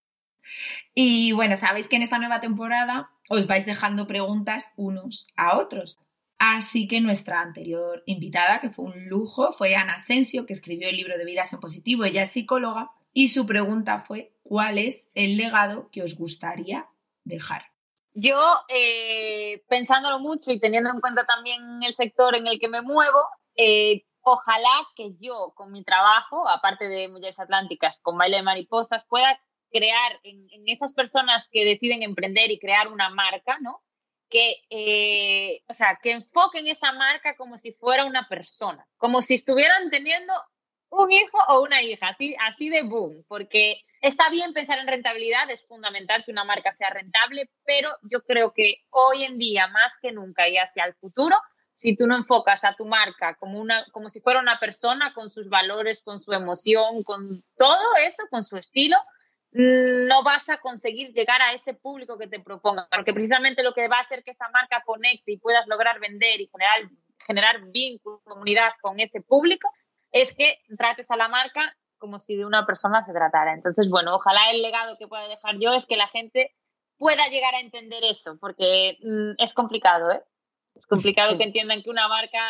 Y bueno, sabéis que en esta nueva temporada os vais dejando preguntas unos a otros. Así que nuestra anterior invitada, que fue un lujo, fue Ana Asensio, que escribió el libro de Vidas en Positivo. Ella es psicóloga y su pregunta fue, ¿cuál es el legado que os gustaría dejar? Yo, eh, pensándolo mucho y teniendo en cuenta también el sector en el que me muevo, eh, ojalá que yo, con mi trabajo, aparte de Mujeres Atlánticas, con Baile de Mariposas, pueda crear en, esas personas que deciden emprender y crear una marca, ¿no? Que, eh, o sea, que enfoquen esa marca como si fuera una persona, como si estuvieran teniendo un hijo o una hija, así, así de boom, porque está bien pensar en rentabilidad, es fundamental que una marca sea rentable, pero yo creo que hoy en día, más que nunca y hacia el futuro, si tú no enfocas a tu marca como, una, como si fuera una persona con sus valores, con su emoción, con todo eso, con su estilo, no vas a conseguir llegar a ese público que te proponga, porque precisamente lo que va a hacer que esa marca conecte y puedas lograr vender y generar, generar vínculo, comunidad con ese público, es que trates a la marca como si de una persona se tratara. Entonces, bueno, ojalá el legado que pueda dejar yo es que la gente pueda llegar a entender eso, porque mm, es complicado, ¿eh? Es complicado que entiendan que una marca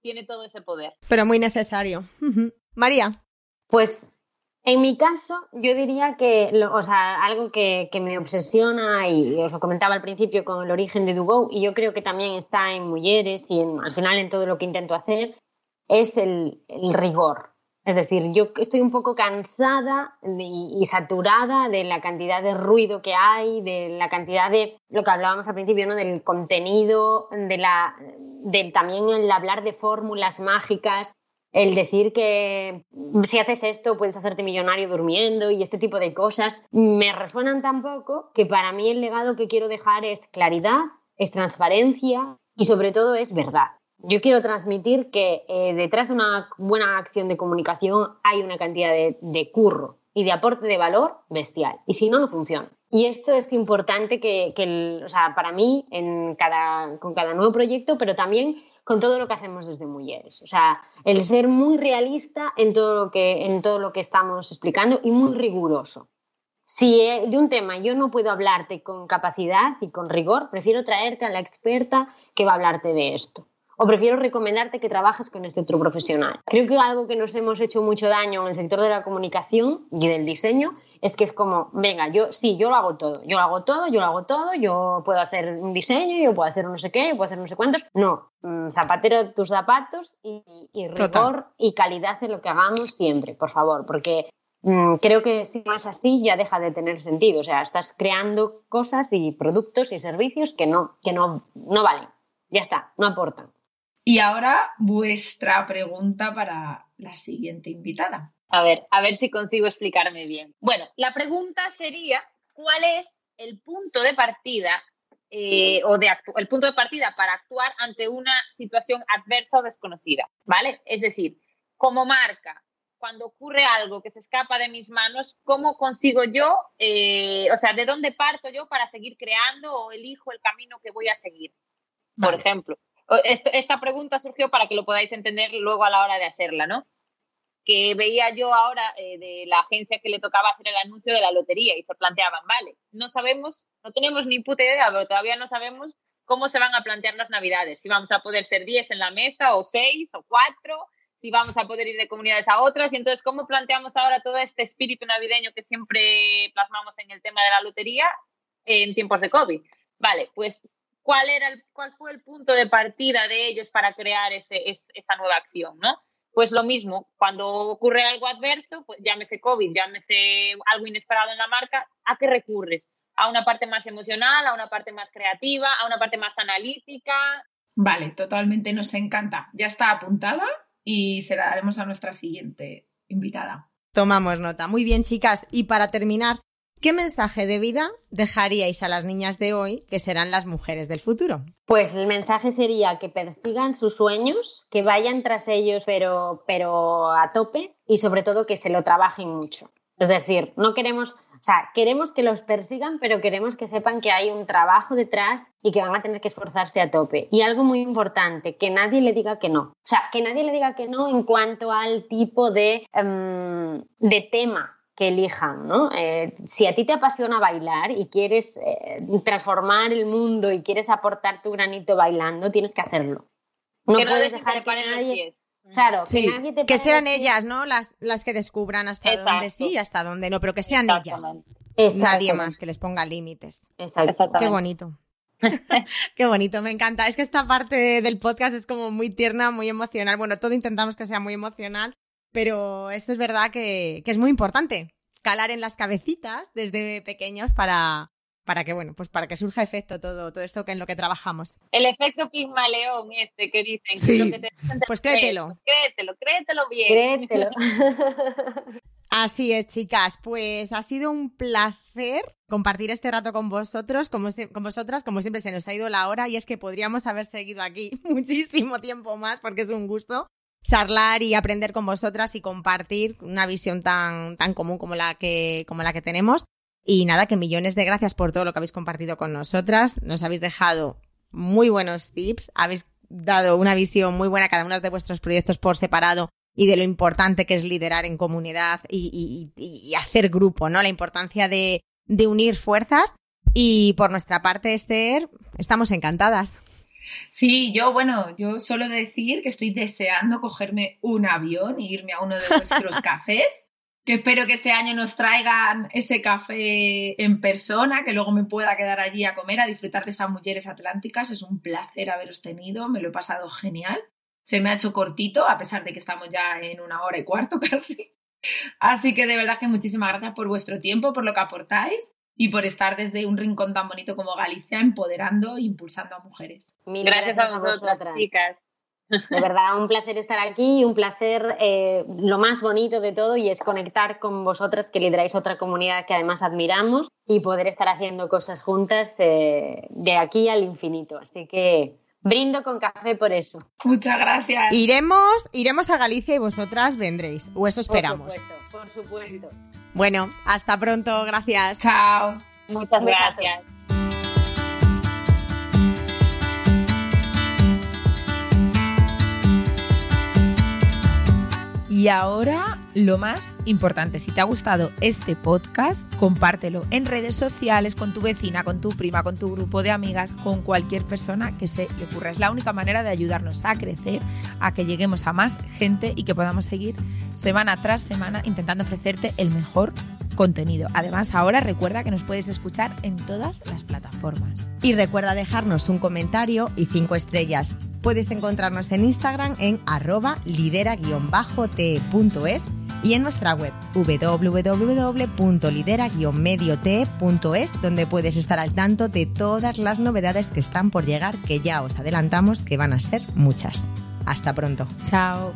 tiene todo ese poder. Pero muy necesario. María. Pues en mi caso, yo diría que, o sea, algo que, me obsesiona y os lo comentaba al principio con el origen de Dugo y yo creo que también está en Mujeres y al final en todo lo que intento hacer, es el, rigor. Es decir, yo estoy un poco cansada y, saturada de la cantidad de ruido que hay, de la cantidad de lo que hablábamos al principio, ¿no? Del contenido, de la, del también el hablar de fórmulas mágicas el decir que si haces esto puedes hacerte millonario durmiendo y este tipo de cosas me resuenan tan poco que para mí el legado que quiero dejar es claridad, es transparencia y sobre todo es verdad. Yo quiero transmitir que eh, detrás de una buena acción de comunicación hay una cantidad de, curro y de aporte de valor bestial. Y si no, no funciona. Y esto es importante que, o sea, para mí en cada, con cada nuevo proyecto, pero también con todo lo que hacemos desde Mujeres. O sea, el ser muy realista en todo lo que, en todo lo que estamos explicando y muy riguroso. Si de un tema yo no puedo hablarte con capacidad y con rigor, prefiero traerte a la experta que va a hablarte de esto. O prefiero recomendarte que trabajes con este otro profesional. Creo que algo que nos hemos hecho mucho daño en el sector de la comunicación y del diseño es que es como, venga, yo sí, yo lo hago todo, yo lo hago todo, yo lo hago todo, yo puedo hacer un diseño, yo puedo hacer no sé qué, yo puedo hacer no sé cuántos. No, mm, zapatero tus zapatos y, rigor y calidad en lo que hagamos siempre, por favor, porque mm, creo que si no es así ya deja de tener sentido. O sea, estás creando cosas y productos y servicios que no, que no, no valen. Ya está, no aportan. Y ahora vuestra pregunta para la siguiente invitada. A ver, a ver si consigo explicarme bien. Bueno, la pregunta sería, ¿cuál es el punto de partida eh, o de el punto de partida para actuar ante una situación adversa o desconocida? ¿Vale? Es decir, como marca, cuando ocurre algo que se escapa de mis manos, ¿cómo consigo yo, eh, o sea, de dónde parto yo para seguir creando o elijo el camino que voy a seguir? Por ejemplo, esta pregunta surgió para que lo podáis entender luego a la hora de hacerla, ¿no? Que veía yo ahora eh, de la agencia que le tocaba hacer el anuncio de la lotería y se planteaban, vale, no sabemos, no tenemos ni puta idea, pero todavía no sabemos cómo se van a plantear las navidades, si vamos a poder ser 10 en la mesa o 6 o 4, si vamos a poder ir de comunidades a otras y entonces cómo planteamos ahora todo este espíritu navideño que siempre plasmamos en el tema de la lotería en tiempos de COVID. Vale, pues ¿cuál era el, cuál fue el punto de partida de ellos para crear ese, esa nueva acción, ¿no? Pues lo mismo, cuando ocurre algo adverso, pues llámese COVID, llámese algo inesperado en la marca, ¿a qué recurres? ¿A una parte más emocional, a una parte más creativa, a una parte más analítica? Vale, totalmente nos encanta. Ya está apuntada y se la daremos a nuestra siguiente invitada. Tomamos nota. Muy bien, chicas. Y para terminar, ¿Qué mensaje de vida dejaríais a las niñas de hoy, que serán las mujeres del futuro? Pues el mensaje sería que persigan sus sueños, que vayan tras ellos pero, pero a tope y sobre todo que se lo trabajen mucho. Es decir, no queremos, o sea, queremos que los persigan, pero queremos que sepan que hay un trabajo detrás y que van a tener que esforzarse a tope. Y algo muy importante, que nadie le diga que no. O sea, que nadie le diga que no en cuanto al tipo de, em, de tema que elijan, ¿no? Eh, si a ti te apasiona bailar y quieres eh, transformar el mundo y quieres aportar tu granito bailando, tienes que hacerlo. No puedes dejar que nadie... Claro, que, nadie te que sean ellas, ¿no? Las, las que descubran hasta dónde sí y hasta dónde no, pero que sean ellas. Nadie más que les ponga límites. Exacto. Qué bonito. Qué bonito, me encanta. Es que esta parte del podcast es como muy tierna, muy emocional. Bueno, todo intentamos que sea muy emocional, pero esto es verdad que, es muy importante, calar en las cabecitas desde pequeños para, para que, bueno, pues para que surja efecto todo, todo esto que en lo que trabajamos. El efecto Pigmaleón este que dicen. Sí. Que pues créetelo. Pues créetelo, créetelo bien. Créetelo. Así es, chicas. Pues ha sido un placer compartir este rato con vosotros, como con vosotras, como siempre se nos ha ido la hora y es que podríamos haber seguido aquí muchísimo tiempo más porque es un gusto charlar y aprender con vosotras y compartir una visión tan, tan común como la que, como la que tenemos. Y nada, que millones de gracias por todo lo que habéis compartido con nosotras. Nos habéis dejado muy buenos tips, habéis dado una visión muy buena a cada uno de vuestros proyectos por separado y de lo importante que es liderar en comunidad y, hacer grupo, ¿no? La importancia de, de unir fuerzas. Y por nuestra parte, Esther, estamos encantadas. Sí, yo, bueno, yo solo decir que estoy deseando cogerme un avión e irme a uno de vuestros cafés. Que espero que este año nos traigan ese café en persona, que luego me pueda quedar allí a comer, a disfrutar de esas mujeres atlánticas. Es un placer haberos tenido, me lo he pasado genial. Se me ha hecho cortito, a pesar de que estamos ya en una hora y cuarto casi. Así que de verdad que muchísimas gracias por vuestro tiempo, por lo que aportáis y por estar desde un rincón tan bonito como Galicia empoderando e impulsando a mujeres. gracias, a vosotras, chicas. De verdad, un placer estar aquí y un placer, eh, lo más bonito de todo, y es conectar con vosotras que lideráis otra comunidad que además admiramos y poder estar haciendo cosas juntas eh, de aquí al infinito. Así que brindo con café por eso. Muchas gracias. Iremos, iremos a Galicia y vosotras vendréis, o eso esperamos. Por supuesto, por supuesto. Bueno, hasta pronto, gracias. Chao. Muchas gracias. Y ahora lo más importante, si te ha gustado este podcast, compártelo en redes sociales con tu vecina, con tu prima, con tu grupo de amigas, con cualquier persona que se le ocurra. Es la única manera de ayudarnos a crecer, a que lleguemos a más gente y que podamos seguir semana tras semana intentando ofrecerte el mejor contenido. Además, ahora recuerda que nos puedes escuchar en todas las plataformas. Y recuerda dejarnos un comentario y cinco estrellas. Puedes encontrarnos en Instagram en arroba lidera-te.es y en nuestra web www.lidera-medio-te.es donde puedes estar al tanto de todas las novedades que están por llegar que ya os adelantamos que van a ser muchas. Hasta pronto. Chao.